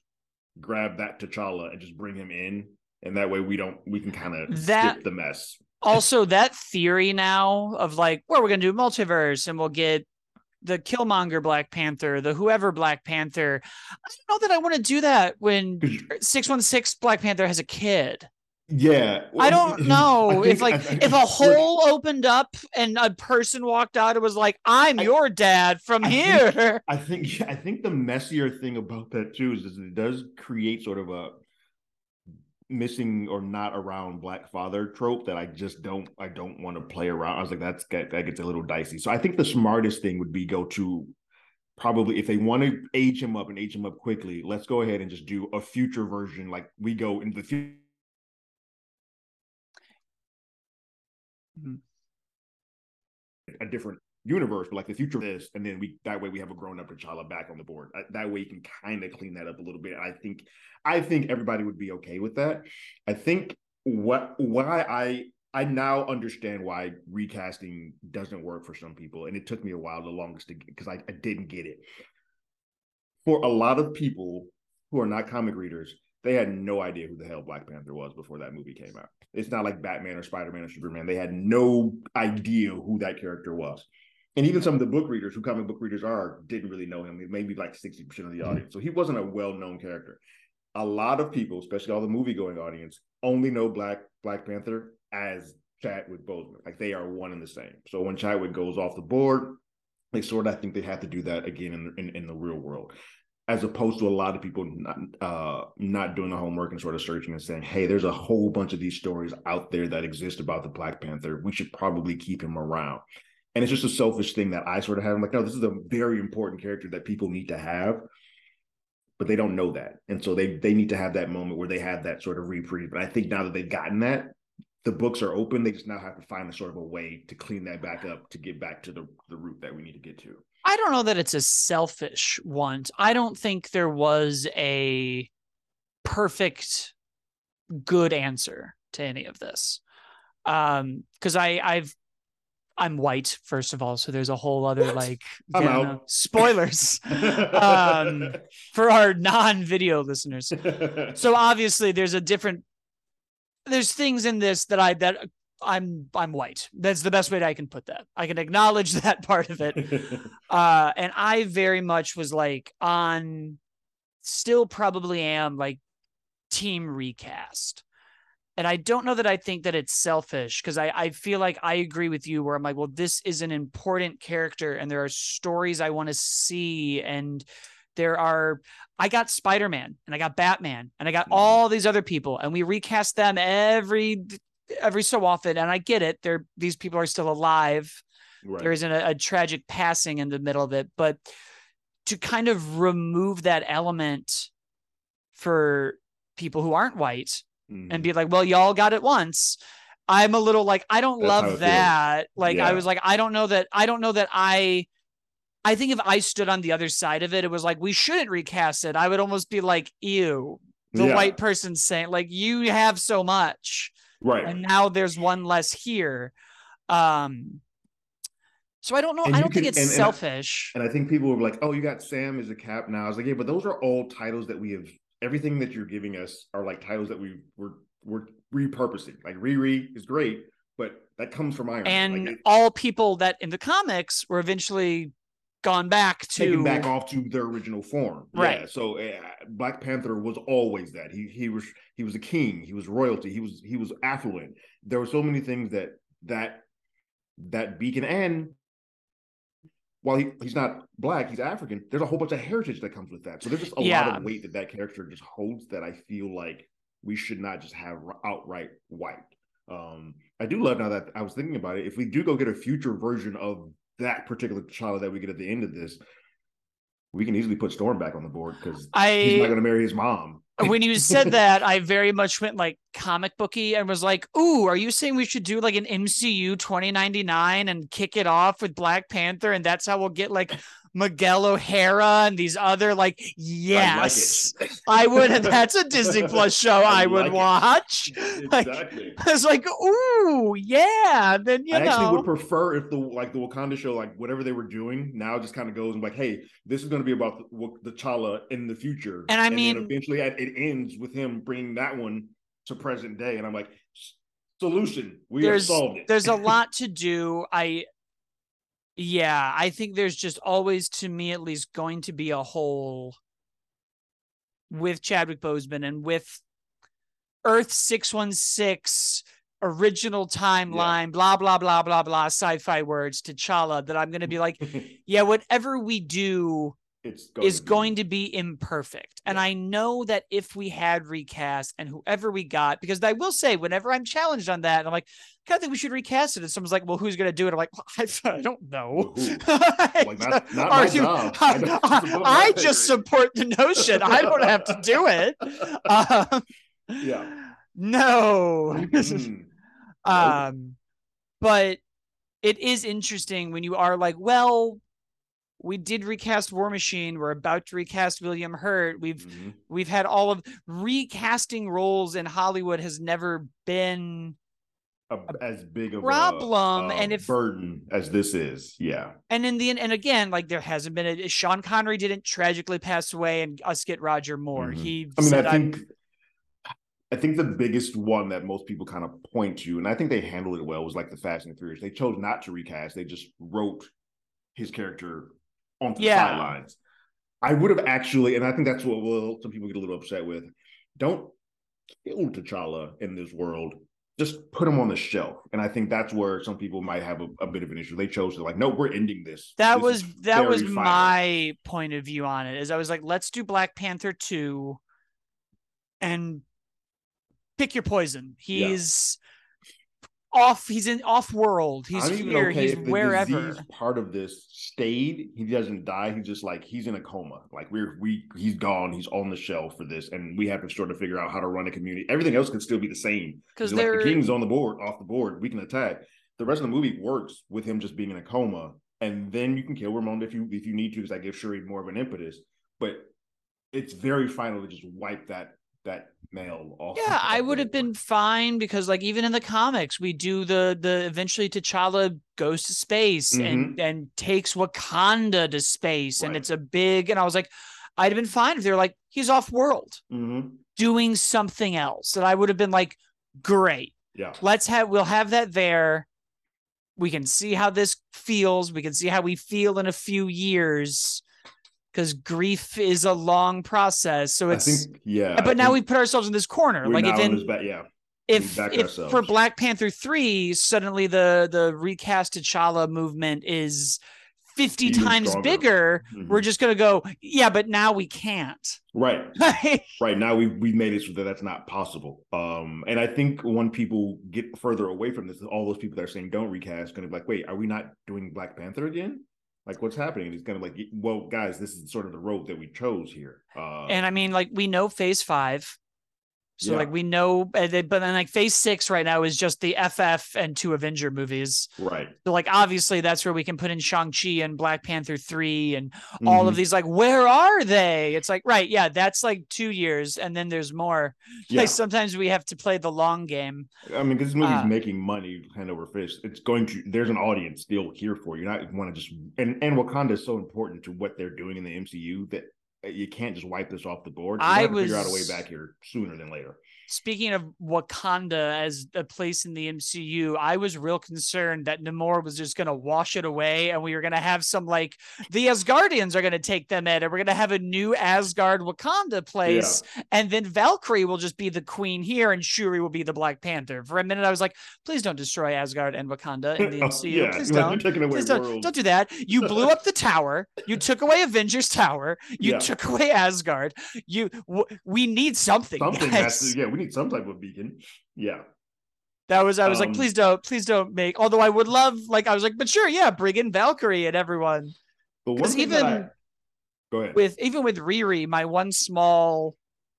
grab that T'Challa and just bring him in. And that way we don't we can kind of That- skip the mess. also, that theory now of like, where we're going to do multiverse and we'll get the Killmonger Black Panther, the whoever Black Panther. I don't know that I want to do that when 616 Black Panther has a kid. Yeah. I don't know I if like if a hole opened up and a person walked out and was like, "I'm I, your dad from I here." Think, I think I think the messier thing about that too is, is it does create sort of a missing or not around black father trope that I just don't I don't want to play around. I was like, that's that gets a little dicey. So I think the smartest thing would be go to probably if they want to age him up and age him up quickly, let's go ahead and just do a future version. Like we go into the future. Mm-hmm. A different universe, but like the future of this, and then we that way we have a grown up T'Challa back on the board. That way you can kind of clean that up a little bit. I think I think everybody would be okay with that. I think what why I I now understand why recasting doesn't work for some people, and it took me a while, the longest to because I, I didn't get it. For a lot of people who are not comic readers, they had no idea who the hell Black Panther was before that movie came out. It's not like Batman or Spider Man or Superman. They had no idea who that character was and even some of the book readers who comic book readers are didn't really know him. Maybe like 60% of the mm-hmm. audience. So he wasn't a well-known character. A lot of people, especially all the movie-going audience, only know Black Black Panther as Chadwick Boseman. Like they are one and the same. So when Chadwick goes off the board, they sort of I think they have to do that again in, in, in the real world. As opposed to a lot of people not uh, not doing the homework and sort of searching and saying, "Hey, there's a whole bunch of these stories out there that exist about the Black Panther. We should probably keep him around." And it's just a selfish thing that I sort of have. I'm like, no, this is a very important character that people need to have, but they don't know that. And so they they need to have that moment where they have that sort of reprieve. But I think now that they've gotten that, the books are open. They just now have to find a sort of a way to clean that back up to get back to the, the root that we need to get to. I don't know that it's a selfish want. I don't think there was a perfect good answer to any of this. Um, because I I've I'm white, first of all, so there's a whole other what? like yeah, spoilers um, for our non-video listeners. so obviously, there's a different. There's things in this that I that I'm I'm white. That's the best way that I can put that. I can acknowledge that part of it. Uh, and I very much was like on, still probably am like team recast and I don't know that I think that it's selfish because I, I feel like I agree with you where I'm like, well, this is an important character and there are stories I want to see. And there are, I got Spider Man and I got Batman and I got mm-hmm. all these other people and we recast them every, every so often. And I get it. They're, these people are still alive. Right. There isn't a, a tragic passing in the middle of it. But to kind of remove that element for people who aren't white mm. and be like, well, y'all got it once. I'm a little like, I don't That's love that. Like, yeah. I was like, I don't know that, I don't know that I, I think if I stood on the other side of it, it was like, we shouldn't recast it. I would almost be like, ew, the yeah. white person saying, like, you have so much. Right. And now there's one less here. Um, so I don't know. And I don't can, think it's and, selfish. And I, and I, think people were like, "Oh, you got Sam as a cap now." I was like, "Yeah, but those are all titles that we have everything that you're giving us are like titles that we were we're repurposing. Like Riri is great, but that comes from Iron. And like all people that in the comics were eventually gone back to taken back off to their original form. Right. Yeah, so uh, Black Panther was always that. He he was he was a king. He was royalty. He was he was affluent. There were so many things that that that beacon and while he, he's not black, he's African. There's a whole bunch of heritage that comes with that. So there's just a yeah. lot of weight that that character just holds that I feel like we should not just have outright white. Um, I do love now that I was thinking about it. If we do go get a future version of that particular child that we get at the end of this, we can easily put Storm back on the board because he's not going to marry his mom when you said that, I very much went like comic booky and was like, "Ooh, are you saying we should do like an MCU 2099 and kick it off with Black Panther and that's how we'll get like Miguel O'Hara and these other like yes I, like I would that's a Disney Plus show I, I would like watch. Exactly like, I was like ooh yeah then you know. I know. actually would prefer if the like the Wakanda show like whatever they were doing now just kind of goes and like hey this is going to be about the, the T'Challa in the future. And I and mean eventually it ends with him bringing that one to present day and I'm like solution. We have solved it. there's a lot to do. I Yeah, I think there's just always, to me at least, going to be a hole with Chadwick Boseman and with Earth 616 original timeline, yeah. blah, blah, blah, blah, blah, sci fi words, T'Challa, that I'm going to be like, yeah, whatever we do it's going is to going to be imperfect. Yeah. And I know that if we had recast and whoever we got, because I will say, whenever I'm challenged on that, I'm like, kind of think we should recast it. And someone's like, well, who's going to do it? I'm like, well, I, I, don't know. like, not, not you, I, I, I just support the notion. I don't have to do it. Um, yeah. No. Mm. um, but it is interesting when you are like, well, we did recast War Machine. We're about to recast William Hurt. We've mm-hmm. we've had all of recasting roles in Hollywood has never been a, as big of problem a, a and if burden as this is. Yeah. And in the end, and again, like there hasn't been a Sean Connery didn't tragically pass away and us get Roger Moore. Mm-hmm. He I mean, I think I think the biggest one that most people kind of point to, and I think they handled it well, was like the Fast and the Furious. They chose not to recast. They just wrote his character on the yeah. sidelines. I would have actually, and I think that's what will some people get a little upset with. Don't kill T'Challa in this world. Just put them on the shelf. And I think that's where some people might have a, a bit of an issue. They chose to like, no, we're ending this. That this was that was final. my point of view on it. Is I was like, let's do Black Panther 2 and pick your poison. He's off. He's in off world. He's here. Okay he's wherever. part of this stayed. He doesn't die. He's just like he's in a coma. Like we're we he's gone. He's on the shelf for this, and we have to sort of figure out how to run a community. Everything else can still be the same because like the king's on the board, off the board. We can attack. The rest of the movie works with him just being in a coma, and then you can kill Ramonda if you if you need to, because that gives Shuri more of an impetus. But it's very final to just wipe that that male off. Yeah, I would have been fine because like even in the comics, we do the the eventually T'Challa goes to space mm-hmm. and and takes Wakanda to space, right. and it's a big. And I was like, I'd have been fine if they're like he's off world mm-hmm. doing something else, and I would have been like, great. Yeah, let's have we'll have that there. We can see how this feels. We can see how we feel in a few years because grief is a long process. So it's think, yeah. But I now we put ourselves in this corner. Like if in, ba- yeah. If, if for Black Panther three, suddenly the the recast T'Challa movement is 50 Even times stronger. bigger, mm-hmm. we're just gonna go, yeah, but now we can't. Right. right. Now we we've made it so that that's not possible. Um, and I think when people get further away from this, all those people that are saying don't recast gonna be like, wait, are we not doing Black Panther again? Like what's happening? And he's kind of like well guys this is sort of the road that we chose here uh, and i mean like we know phase five so yeah. like we know, but then like Phase Six right now is just the FF and two Avenger movies. Right. So like obviously that's where we can put in Shang Chi and Black Panther three and mm-hmm. all of mm-hmm. these. Like where are they? It's like right, yeah, that's like two years, and then there's more. Yeah. Like sometimes we have to play the long game. I mean, because this movie's uh, making money hand over fist. It's going to. There's an audience still here for you. Not want to just and and Wakanda is so important to what they're doing in the MCU that you can't just wipe this off the board. You I was, figure out a way back here sooner than later speaking of Wakanda as a place in the MCU, I was real concerned that Namor was just going to wash it away and we were going to have some like the Asgardians are going to take them in and we're going to have a new Asgard Wakanda place. Yeah. And then Valkyrie will just be the queen here and Shuri will be the Black Panther. For a minute, I was like, please don't destroy Asgard and Wakanda in the oh, MCU. yeah, please don't. Please don't. don't. do that. You blew up the tower. You took away Avengers Tower. You yeah. took away Asgard. You w- we need something. Something has to, yeah, we need some type of beacon. Yeah. That was I was um, like, please don't, please don't make. Although I would love, like, I was like, but sure, yeah, bring in Valkyrie and everyone. Because even I, go ahead with even with Riri, my one small,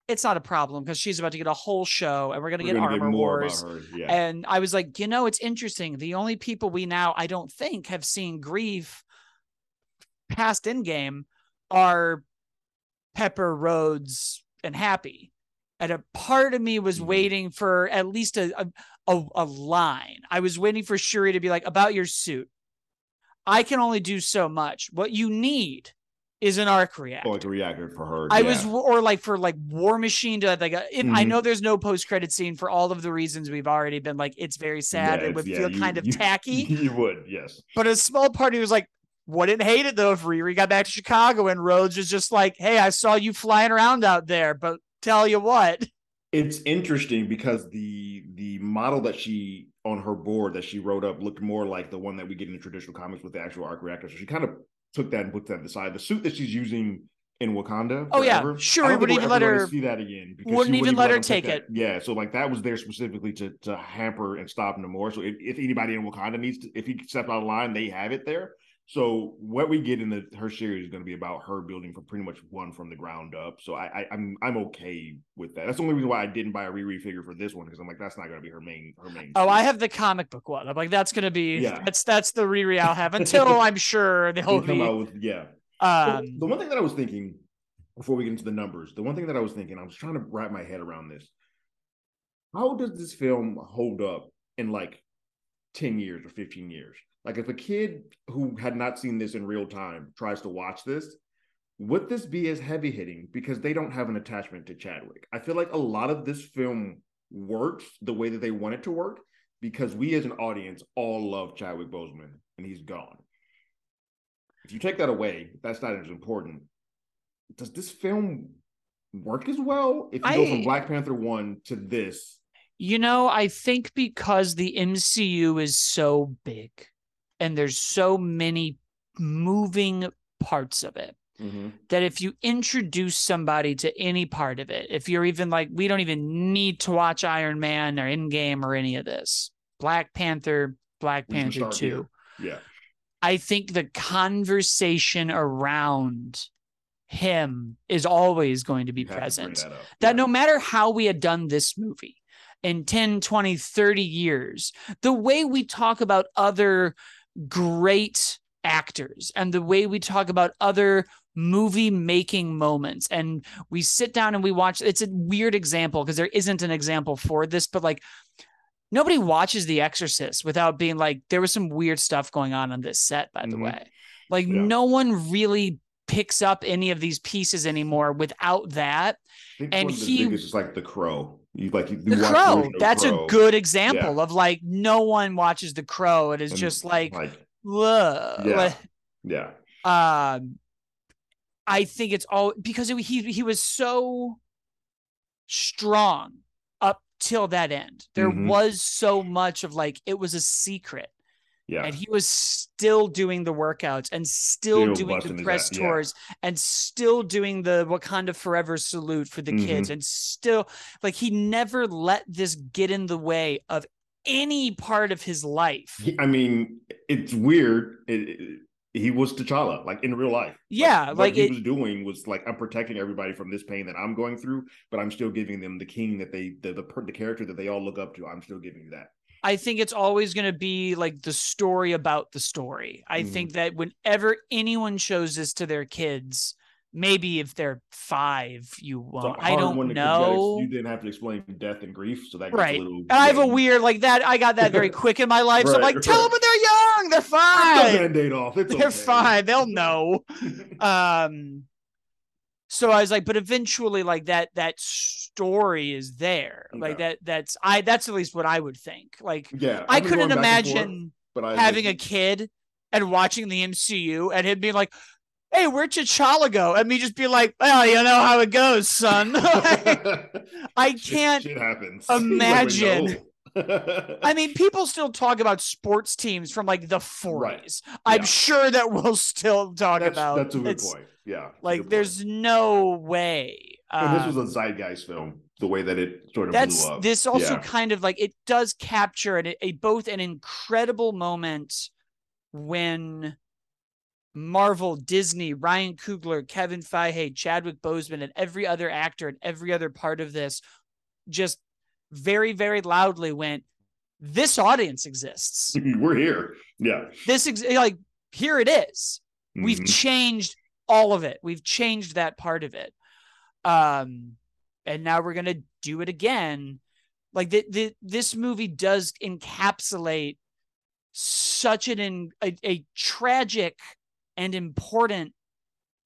it's not a problem because she's about to get a whole show and we're gonna we're get gonna Armor Wars. Yeah. And I was like, you know, it's interesting. The only people we now I don't think have seen grief past Endgame are Pepper Rhodes and Happy and a part of me was mm-hmm. waiting for at least a, a a line. I was waiting for Shuri to be like about your suit. I can only do so much. What you need is an arc reactor. Oh, like a reactor for her. I yeah. was, or like for like War Machine to like, a, if I Mhm. know there's no post credit scene for all of the reasons we've already been like, it's very sad. Yeah, it would it's- feel you- kind of you- tacky, You would, yes. but a small party was like, wouldn't hate it though if Riri got back to Chicago and Rhodes was just like, hey, I saw you flying around out there, but tell you what, It's interesting because the the model that she on her board that she wrote up looked more like the one that we get in the traditional comics with the actual arc reactor. So she kind of took that and put that aside. The suit that she's using in Wakanda. Oh, yeah. forever, Shuri I don't wouldn't even let her- see that again. because wouldn't she even let her them take that. it. Yeah, so like that was there specifically to to hamper and stop Namor. So if, if anybody in Wakanda needs to, if he steps out of line, they have it there. So what we get in the her series is going to be about her building from pretty much one from the ground up. So I, I I'm I'm okay with that. That's the only reason why I didn't buy a Riri figure for this one because I'm like that's not going to be her main her main. oh, suit. I have the comic book one. I'm like, that's gonna be Yeah. that's that's the Riri I'll have until I'm sure They they'll come out with yeah. Um, the one thing that I was thinking before we get into the numbers, the one thing that I was thinking, I was trying to wrap my head around this. How does this film hold up in like 10 years or 15 years? Like if a kid who had not seen this in real time tries to watch this, would this be as heavy hitting because they don't have an attachment to Chadwick? I feel like a lot of this film works the way that they want it to work because we as an audience all love Chadwick Boseman and he's gone. If you take that away, that's not as important. Does this film work as well if you go from Black Panther 1 to this? You know, I think because the MCU is so big and there's so many moving parts of it mm-hmm. that if you introduce somebody to any part of it, if you're even like, we don't even need to watch Iron Man or Endgame or any of this, Black Panther, Black We Panther start 2, here. Yeah. I think the conversation around him is always going to be have to present that that Yeah. no matter how we had done this movie in 10, 20, 30 years, the way we talk about other great actors and the way we talk about other movie making moments and we sit down and we watch it's a weird example because there isn't an example for this but like nobody watches the exorcist without being like there was some weird stuff going on on this set by the Mhm. way like Yeah. no one really picks up any of these pieces anymore without that and one of the he- is like the crow. You like you, the crow that's Crow, a good example of like no one watches the crow it is and, just like, like Yeah. yeah, um i think it's all because it, he he was so strong up till that end. There Mhm. was so much of like it was a secret yeah. and he was still doing the workouts and still, Still doing the press yeah. tours and still doing the Wakanda Forever salute for the Mm-hmm. kids and still like he never let this get in the way of any part of his life. I mean, it's weird. It, it- he was T'Challa, like in real life. Yeah, what like he it- was doing was like I'm protecting everybody from this pain that I'm going through, but I'm still giving them the king that they the the, the character that they all look up to. I'm still giving you that. I think it's always going to be like the story about the story. I Mhm. think that whenever anyone shows this to their kids, maybe if they're five, you won't. I don't know. You didn't have to explain death and grief, so that Right. a little. And I have a weird like that. I got that very quick in my life. so I'm Right, like, tell right. them when they're young. They're Rip the fine. Band-Aid off. It's They're okay. fine. They'll know. Um so I was like, but eventually like that that story is there. Like that that's I that's at least what I would think. Like yeah, I couldn't going back forth, imagine I having a kid and watching the MCU and him being like, Hey, where'd T'Challa go? And me just be like, Well, you know how it goes, son. Like, I can't Shit happens. imagine-. I mean, people still talk about sports teams from like the 40s. I'm Yeah. sure that we'll still talk that's, about. that's a good point. Yeah, Like, point. there's no way. and this was um, a zeitgeist film. The way that it sort of that's blew up. this also Yeah. kind of like it does capture a, a both an incredible moment when Marvel, Disney, Ryan Coogler, Kevin Feige, Chadwick Boseman, and every other actor and every other part of this just very, very loudly went, "This audience exists. We're here. Yeah, This ex- like here it is. We've Mhm. changed all of it. We've changed that part of it. Um, and now we're gonna do it again. Like the, the this movie does encapsulate such an in, a, a tragic and important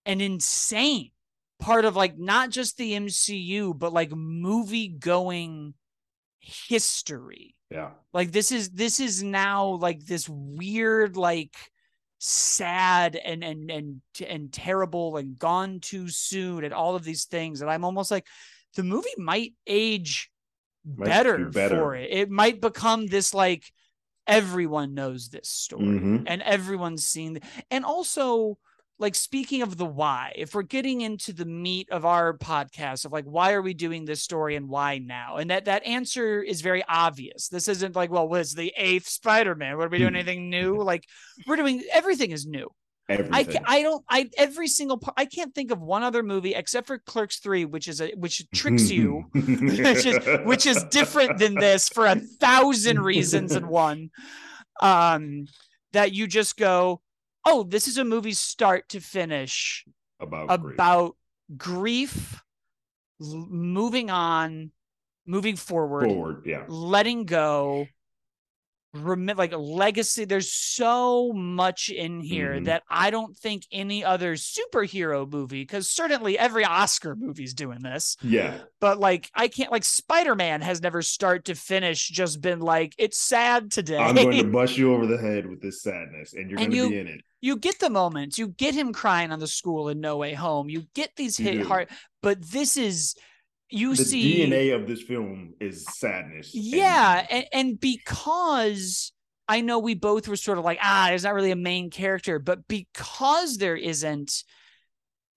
and insane part of like not just the MCU, but like movie going history. Yeah. Like this is this is now like this weird like sad and and and and terrible and gone too soon and all of these things and I'm almost like the movie might age Might better, better. for it. It might become this like everyone knows this story Mhm. and everyone's seen and also like speaking of the why if we're getting into the meat of our podcast of like why are we doing this story and why now? And that that answer is very obvious. This isn't like well was the eighth spider-man? What are we doing anything new? Like we're doing everything is new. Everything. I, I don't I every single part I can't think of one other movie except for Clerks 3 which is a which tricks you which is which is different than this for a thousand reasons and one um that you just go oh this is a movie start to finish about grief. about grief l- moving on moving forward, forward. Yeah. letting go like legacy there's so much in here Mhm. that i don't think any other superhero movie because certainly every oscar movie's doing this Yeah. but like I can't like Spider-Man has never start to finish just been like it's sad today. I'm going to bust you over the head with this sadness, and you're And going to you- be in it. you get the moments, you get him crying on the school in No Way Home. You get these You hit do. hard, but this is you see the see DNA of this film is sadness. Yeah, and, and because I know we both were sort of like, ah, there's not really a main character, but because there isn't,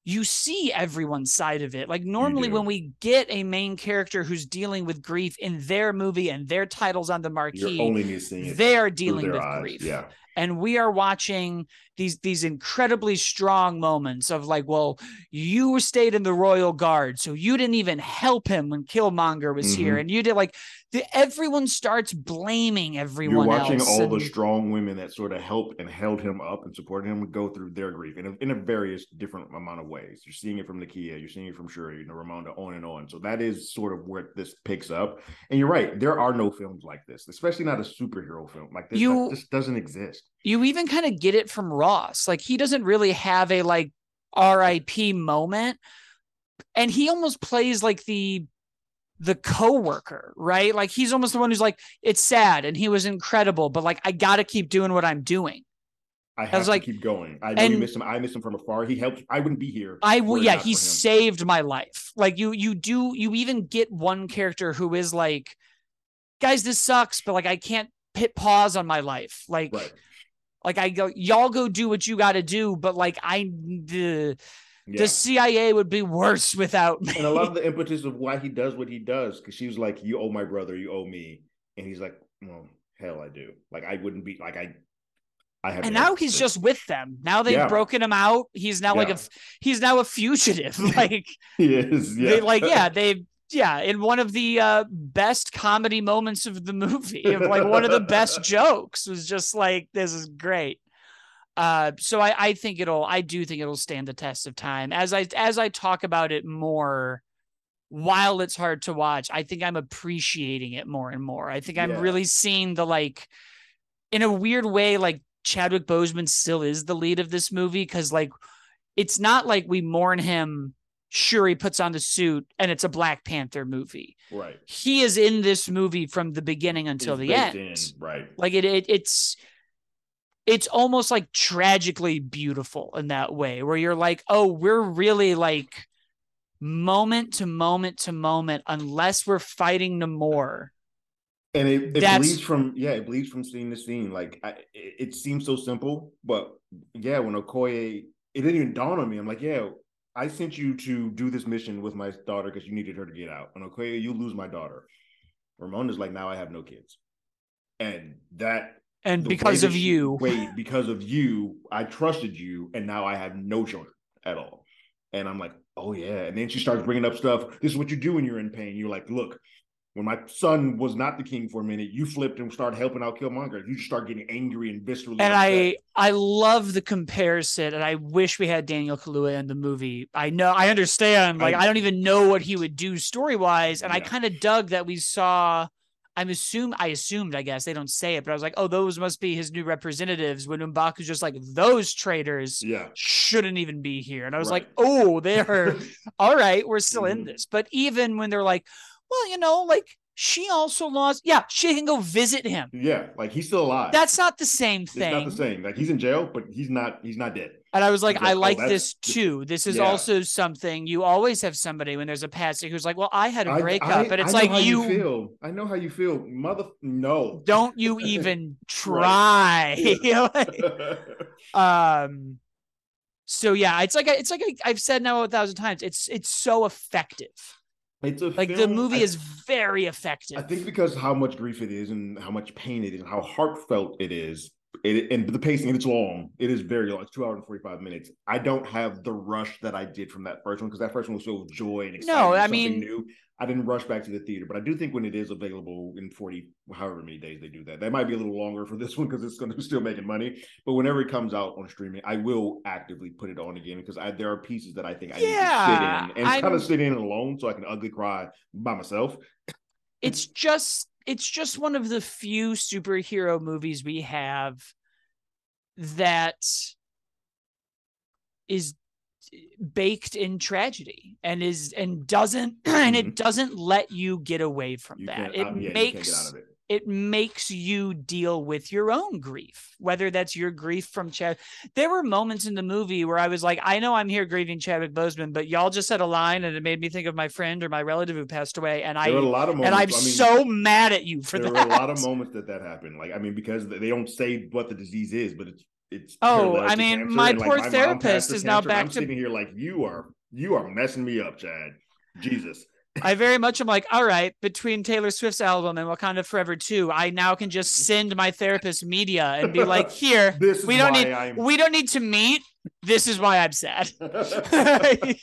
you see everyone's side of it. Like normally when we get a main character who's dealing with grief in their movie and their titles on the marquee, you're only missing it. they are dealing with eyes. grief Yeah. And we are watching these these incredibly strong moments of like well you stayed in the royal guard so you didn't even help him when killmonger was here Mhm. and you did like the, everyone starts blaming everyone You're watching all the strong women that sort of helped and held him up and supported him go through their grief in a, in a various different amount of ways. You're seeing it from Nakia, you're seeing it from Shuri, you know, Ramonda, on and on. So that is sort of where this picks up. And you're right, there are no films like this, especially not a superhero film like this. You- that just doesn't exist. You even kind of get it from ross like he doesn't really have a like rip moment and he almost plays like the the co-worker right like he's almost the one who's like it's sad and he was incredible but like i gotta keep doing what i'm doing I have was to like- keep going. I know you miss him. I miss him from afar. He helped. I wouldn't be here. I will. Yeah, he saved my life. Like you, you do. You even get one character who is like, guys, this sucks, but like I can't hit pause on my life. Like, Right. Like I go, y'all go do what you got to do, but like I, the Yeah. the CIA would be worse without me. and a lot of the impetus of why he does what he does, because she was like, "You owe my brother, you owe me," and he's like, "Well, hell, I do. Like, I wouldn't be like I, I have." and now he's just with them. Now they've Yeah. broken him out. He's now like a, he's now a fugitive. like, he is. Yeah, they, like yeah, they. Yeah, in one of the uh, best comedy moments of the movie, of like one of the best jokes was just like, "This is great." Uh, so I, I think it'll, I do think it'll stand the test of time. As I, as I talk about it more, while it's hard to watch, I think I'm appreciating it more and more. I think I'm Yeah. really seeing the like, in a weird way, like Chadwick Boseman still is the lead of this movie because like, it's not like we mourn him. Sure, he puts on the suit and it's a Black Panther movie. right He is in this movie from the beginning until He's the end. in, right? Like it, it it's it's almost like tragically beautiful in that way, where you're like, oh, we're really like moment to moment to moment, unless we're fighting Namor. And it, it bleeds from yeah, it bleeds from scene to scene. Like I, it, it seems so simple, but yeah, when Okoye, it didn't even dawn on me. I'm like, yeah, I sent you to do this mission with my daughter because you needed her to get out. And Okoye, you lose my daughter. Ramonda's like, now I have no kids, and that And because of you, wait, because of you, I trusted you, and now I have no children at all. And I'm like, oh yeah. And then she starts bringing up stuff. This is what you do when you're in pain. You're like, look, when my son was not the king for a minute, you flipped and started helping out Killmonger. You just start getting angry and viscerally. and upset. I I love the comparison, and I wish we had Daniel Kaluuya in the movie. I know, I understand. Like, I- I, don't even know what he would do story wise, and I kind of dug that we saw I'm assume I assumed, I guess they don't say it, but I was like, oh, those must be his new representatives. When M'Baku's just like, those traitors Yeah. shouldn't even be here. And I was Right. like, oh, they're all right, we're still in Mhm. this. But even when they're like, well, you know, like she also lost, yeah, she can go visit him. Yeah. Like he's still alive. That's not the same thing. it's not the same. Like he's in jail, but he's not he's not dead. And I was like, I oh, like that's- this too. This is Yeah. also something you always have somebody when there's a passing who's like, well, I had a breakup. And it's like, how you, feel. I know how you feel. Mother no. don't you even try. Um, so yeah, it's like, I- it's like I, I've said now a thousand times, it's, it's so effective. It's a Like the movie I- is very effective. I think because how much grief it is and how much pain it is and how heartfelt it is, it, and the pacing and it's long. It is very long. It's two hours and forty five minutes. I don't have the rush that I did from that first one because that first one was so joy and exciting. No, I mean- new. I didn't rush back to the theater, but I do think when it is available in forty, however many days they do that, that might be a little longer for this one because it's going to still making money. But whenever it comes out on streaming, I will actively put it on again because I, there are pieces that I think I Yeah, need to sit in and kind of sit in alone so I can ugly cry by myself. it's just it's just one of the few superhero movies we have that is baked in tragedy and is and doesn't and it doesn't let you get away from You that it uh, yeah, you can't get makes out of it. it makes you deal with your own grief, whether that's your grief from Chad. There were moments in the movie where I was like, I know I'm here grieving Chadwick Boseman, but y'all just said a line and it made me think of my friend or my relative who passed away, and There were a I lot of moments. and I'm I mean, so mad at you for there that. were a lot of moments that that happened. Like I mean, because they don't say what the disease is, but it's it's. Oh, I mean, cancer, my and, like, poor therapist is now back I'm to- sitting here like you are you are messing me up, Chad. Jesus. I very much am like, all right, between Taylor Swift's album and Wakanda Forever 2, I now can just send my therapist media and be like, here, This we don't need I'm. we don't need to meet. This is why I'm sad.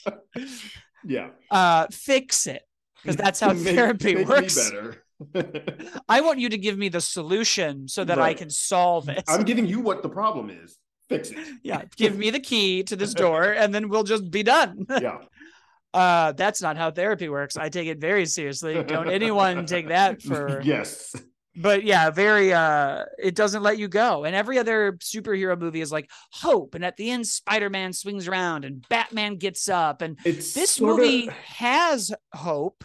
yeah, uh fix it because that's how therapy make works better. i want you to give me the solution so that i can solve it I'm giving you what the problem is. Fix it. yeah give me the key to this door and then we'll just be done Yeah. uh that's not how therapy works i take it very seriously don't anyone take that for yes. but yeah very uh it doesn't let you go and every other superhero movie is like hope and at the end spider-man swings around and batman gets up and It's this movie has hope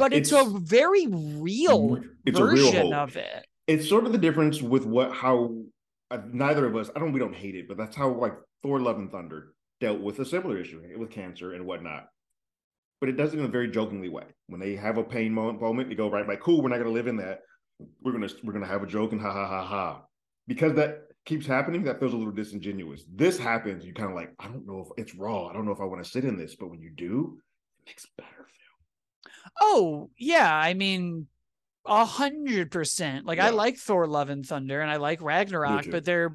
but it's, It's- a very real It's real version hope. of it. It's sort of the difference with what how uh, neither of us i don't we don't hate it but that's how like thor love and thunder dealt with a similar issue with cancer and whatnot. But it does it in a very jokingly way. When they have a pain moment, moment they go right like cool we're not going to live in that. We're going to we're going to have a joke and ha ha ha ha. Because that keeps happening that feels a little disingenuous. This happens you kind of like i don't know if it's raw. I don't know if i want to sit in this but when you do it makes better oh yeah i mean a hundred percent like i like thor love and thunder and i like ragnarok but they're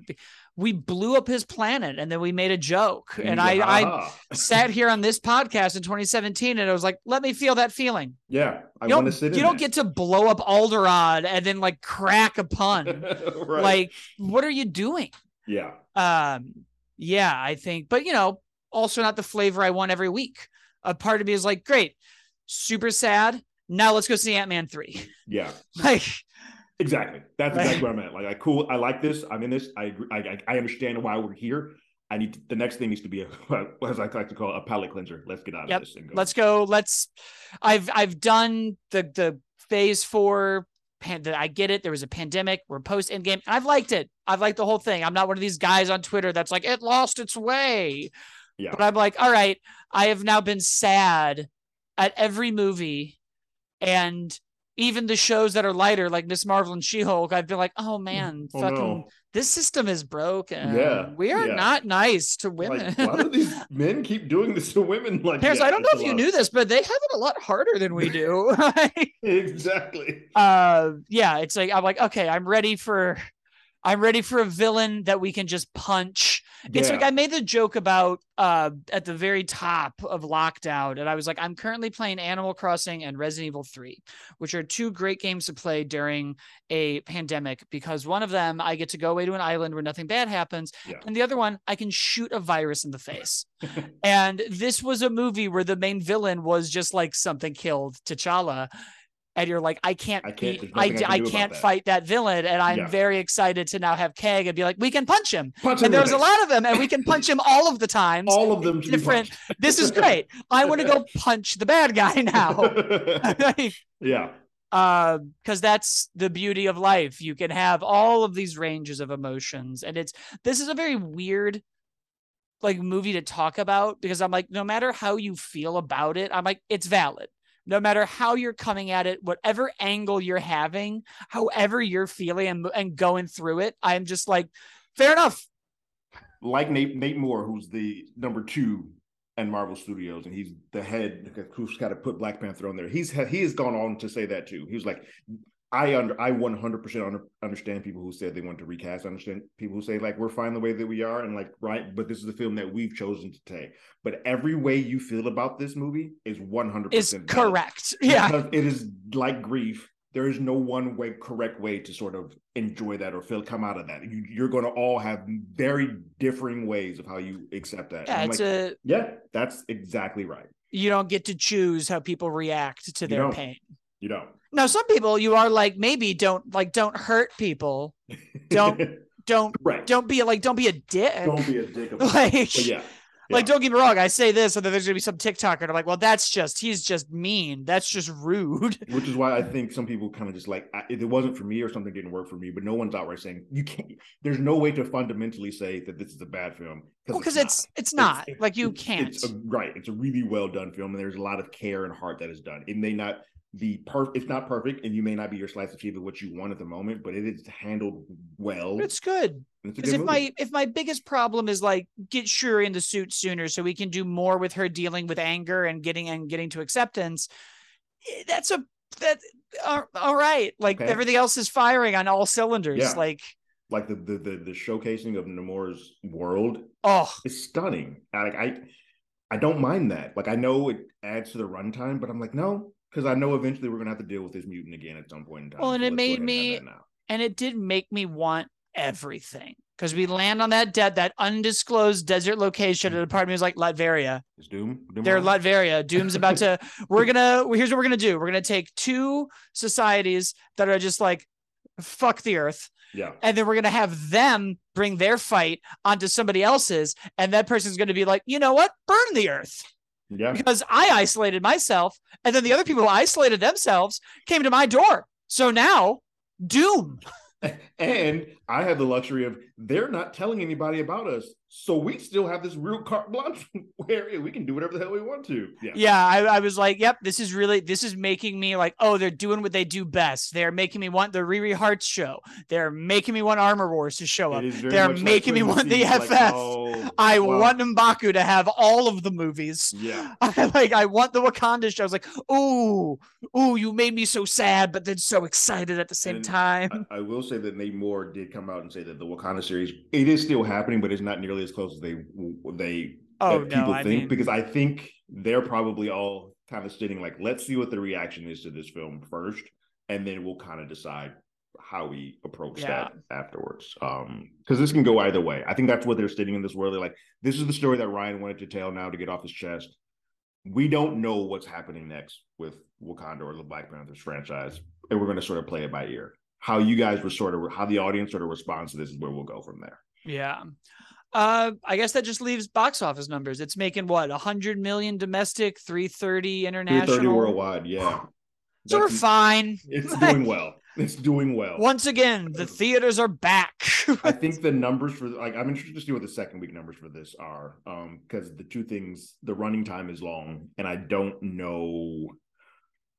we blew up his planet and then we made a joke and He's i i sat here on this podcast in 2017 and I was like, let me feel that feeling. yeah i You want don't, to sit in you don't that. get to blow up Alderaan and then like crack a pun. right. Like, what are you doing? yeah Um, yeah, I think, but you know, also not the flavor I want every week. A part of me is like, great, super sad. Now let's go see Ant Man 3. yeah Like, Exactly. That's exactly what I meant. Like, I cool. I like this. I'm in this. I agree. I, I, I understand why we're here. I need to, the next thing needs to be a, as I like to call it, a palate cleanser. Let's get out Yep. of this and go. let's go. Let's. I've I've done the the phase four. Pan, I get it. There was a pandemic. We're post Endgame. I've liked it. I've liked the whole thing. I'm not one of these guys on Twitter that's like it lost its way. Yeah. But I'm like, all right. I have now been sad at every movie, and even the shows that are lighter, like Miss Marvel and She Hulk. I've been like, oh man, Oh, fucking no. this system is broken. Yeah, we are yeah. not nice to women. Like, why do these men keep doing this to women? Like, Parents, yeah, I don't know if you lot. knew this, but they have it a lot harder than we do. Exactly. uh yeah, it's like I'm like, okay, I'm ready for I'm ready for a villain that we can just punch. It's like I made the joke about uh at the very top of lockdown, and I was like, I'm currently playing Animal Crossing and Resident Evil 3, which are two great games to play during a pandemic because one of them I get to go away to an island where nothing bad happens, Yeah. and the other one I can shoot a virus in the face. and this was a movie where the main villain was just like something killed T'Challa. And you're like, I can't, I can't- there's I, I I can't that. fight that villain, and I'm Yeah. very excited to now have Kang and be like, we can punch him, Punch and him there's the a lot of them, and we can punch him all of the times. All of them different- This is great. I want to go punch the bad guy now. yeah. uh because that's the beauty of life you can have all of these ranges of emotions and it's this is a very weird like movie to talk about because i'm like no matter how you feel about it i'm like it's valid no matter how you're coming at it whatever angle you're having however you're feeling and, and going through it i'm just like fair enough Like Nate Nate Moore, who's the number two in Marvel Studios, and he's the head who's got to put Black Panther on there. He's he has gone on to say that too. He was like, I under I 100 percent understand people who said they want to recast. I understand people who say like we're fine the way that we are, and like right, but this is the film that we've chosen to take. But every way you feel about this movie is 100 is percent correct yeah because it is like grief. There is no one way correct way to sort of enjoy that or feel come out of that. You, you're going to all have very differing ways of how you accept that. Yeah like, a yeah, that's exactly right. you don't get to choose how people react to their pain You don't. Now, some people you are like maybe don't like don't hurt people. Don't don't right. don't be like don't be a dick. Don't be a dick about like But yeah, like don't get me wrong. I say this, and then there's gonna be some TikToker, and I'm like, well, that's just he's just mean. That's just rude. which is why I think some people kind of just like I, if it wasn't for me or something didn't work for me, but no one's outright saying you can't. There's no way to fundamentally say that this is a bad film Well, because not. it's it's not It's- like you it's- can't. It's a, right. It's a really well done film, and there's a lot of care and heart that is done. It may not be perfect. It's not perfect, and you may not be your slice of cheese of what you want at the moment, but it is handled well. it's good. it's Because if movie. my if my biggest problem is like get Shuri in the suit sooner so we can do more with her dealing with anger and getting and getting to acceptance, eh, that's a that uh, all right. Like Okay. everything else is firing on all cylinders. Yeah. Like like the, the the the showcasing of Namor's world oh is stunning. Like I, I don't mind that. Like I know it adds to the runtime, but I'm like no, because I know eventually we're gonna have to deal with this mutant again at some point in time. Well, and So it made ahead and have me- and it did make me want everything because we land on that dead that undisclosed desert location and a part of me was like Latveria. Is Doom? Doom They're? Latveria. Doom's about to. We're gonna. Here's what we're gonna do. We're gonna take two societies that are just like fuck the earth, yeah. and then we're gonna have them bring their fight onto somebody else's, and that person's gonna be like, you know what, burn the earth Yeah. because I isolated myself, and then the other people who isolated themselves came to my door. So now, Doom. And I have the luxury of they're not telling anybody about us. So we still have this real carte blanche where we can do whatever the hell we want to. Yeah. Yeah, I, I was like, yep, this is really this is making me like, oh, they're doing what they do best. They're making me want the Riri Hearts show. They're making me want Armor Wars to show up. It is very They're much like making me want the Peaks, like, FF. oh, I wow. want Mbaku to have all of the movies. Yeah. I like I want the Wakanda show. I was like, ooh, ooh, you made me so sad, but then so excited at the same And time. I, I will say that Nate Moore did come out and say that the Wakanda series it is still happening, but it's not nearly as close as they they Oh no, people I think mean, because I think they're probably all kind of sitting like, let's see what the reaction is to this film first, and then we'll kind of decide how we approach Yeah. that afterwards. Um, because this can go either way. I think that's what they're sitting in this world. They're like, this is the story that Ryan wanted to tell now to get off his chest. We don't know what's happening next with Wakanda or the Black Panthers franchise, and we're going to sort of play it by ear. How you guys were sort of how the audience sort of responds to this is where we'll go from there. yeah. Uh, I guess that just leaves box office numbers. It's making what a hundred million domestic, three thirty international. 330 worldwide, yeah. So we're fine. It's doing well. It's doing well. Once again, the theaters are back. I think the numbers for like I'm interested to see what the second week numbers for this are. Um, because the two things, the running time is long, and I don't know.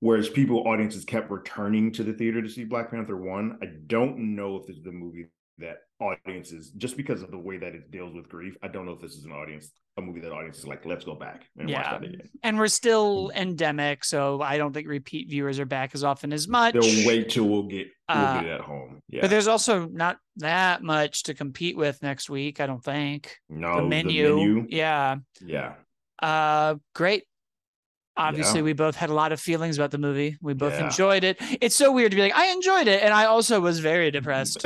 Whereas people, audiences kept returning to the theater to see Black Panther one. I don't know if this is the movie that audiences, just because of the way that it deals with grief, I don't know if this is an audience, a movie that audiences like, let's go back and Yeah. watch that again. and we're still endemic, so I don't think repeat viewers are back as often as much. They'll wait till we'll get we'll Uh, get at home. Yeah, But there's also not that much to compete with next week, I don't think. no the menu. Yeah. Yeah, Uh great. Obviously, Yeah. we both had a lot of feelings about the movie. We both Yeah. enjoyed it. It's so weird to be like, I enjoyed it, and I also was very depressed.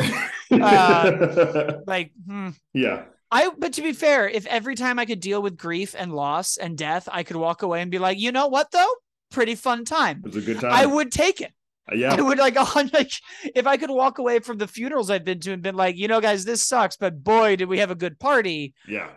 Uh, like, hmm. yeah. I but to be fair, if every time I could deal with grief and loss and death, I could walk away and be like, you know what though? Pretty fun time. It was a good time. I would take it. Yeah. I would like, a like if I could walk away from the funerals I've been to and been like, you know, guys, this sucks, but boy, did we have a good party. Yeah.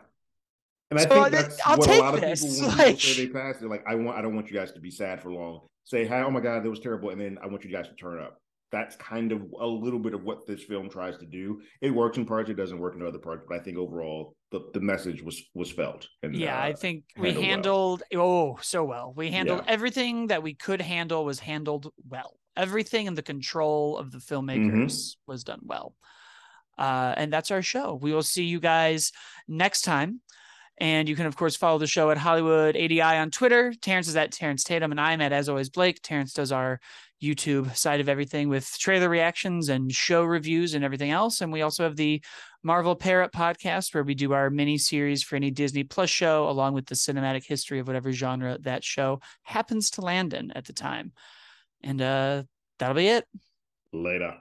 And I So, think that's I'll what a lot of people when like- say they pass, they're like, I want I don't want you guys to be sad for long. Say, hi, oh my God, that was terrible. And then I want you guys to turn up. That's kind of a little bit of what this film tries to do. It works in parts, it doesn't work in other parts, but I think overall the, the message was was felt. And Yeah, uh, I think we handled well. oh so well. We handled Yeah. everything that we could handle was handled well. Everything in the control of the Mm-hmm. filmmakers was done well. Uh, and that's our show. We will see you guys next time. And you can, of course, follow the show at Hollywood ADI on Twitter. Terrence is at Terrence Tatum, and I'm at, as always, Blake. Terrence does our YouTube side of everything with trailer reactions and show reviews and everything else. And we also have the Marvel Parrot podcast, where we do our mini series for any Disney Plus show, along with the cinematic history of whatever genre that show happens to land in at the time. And uh, that'll be it. later.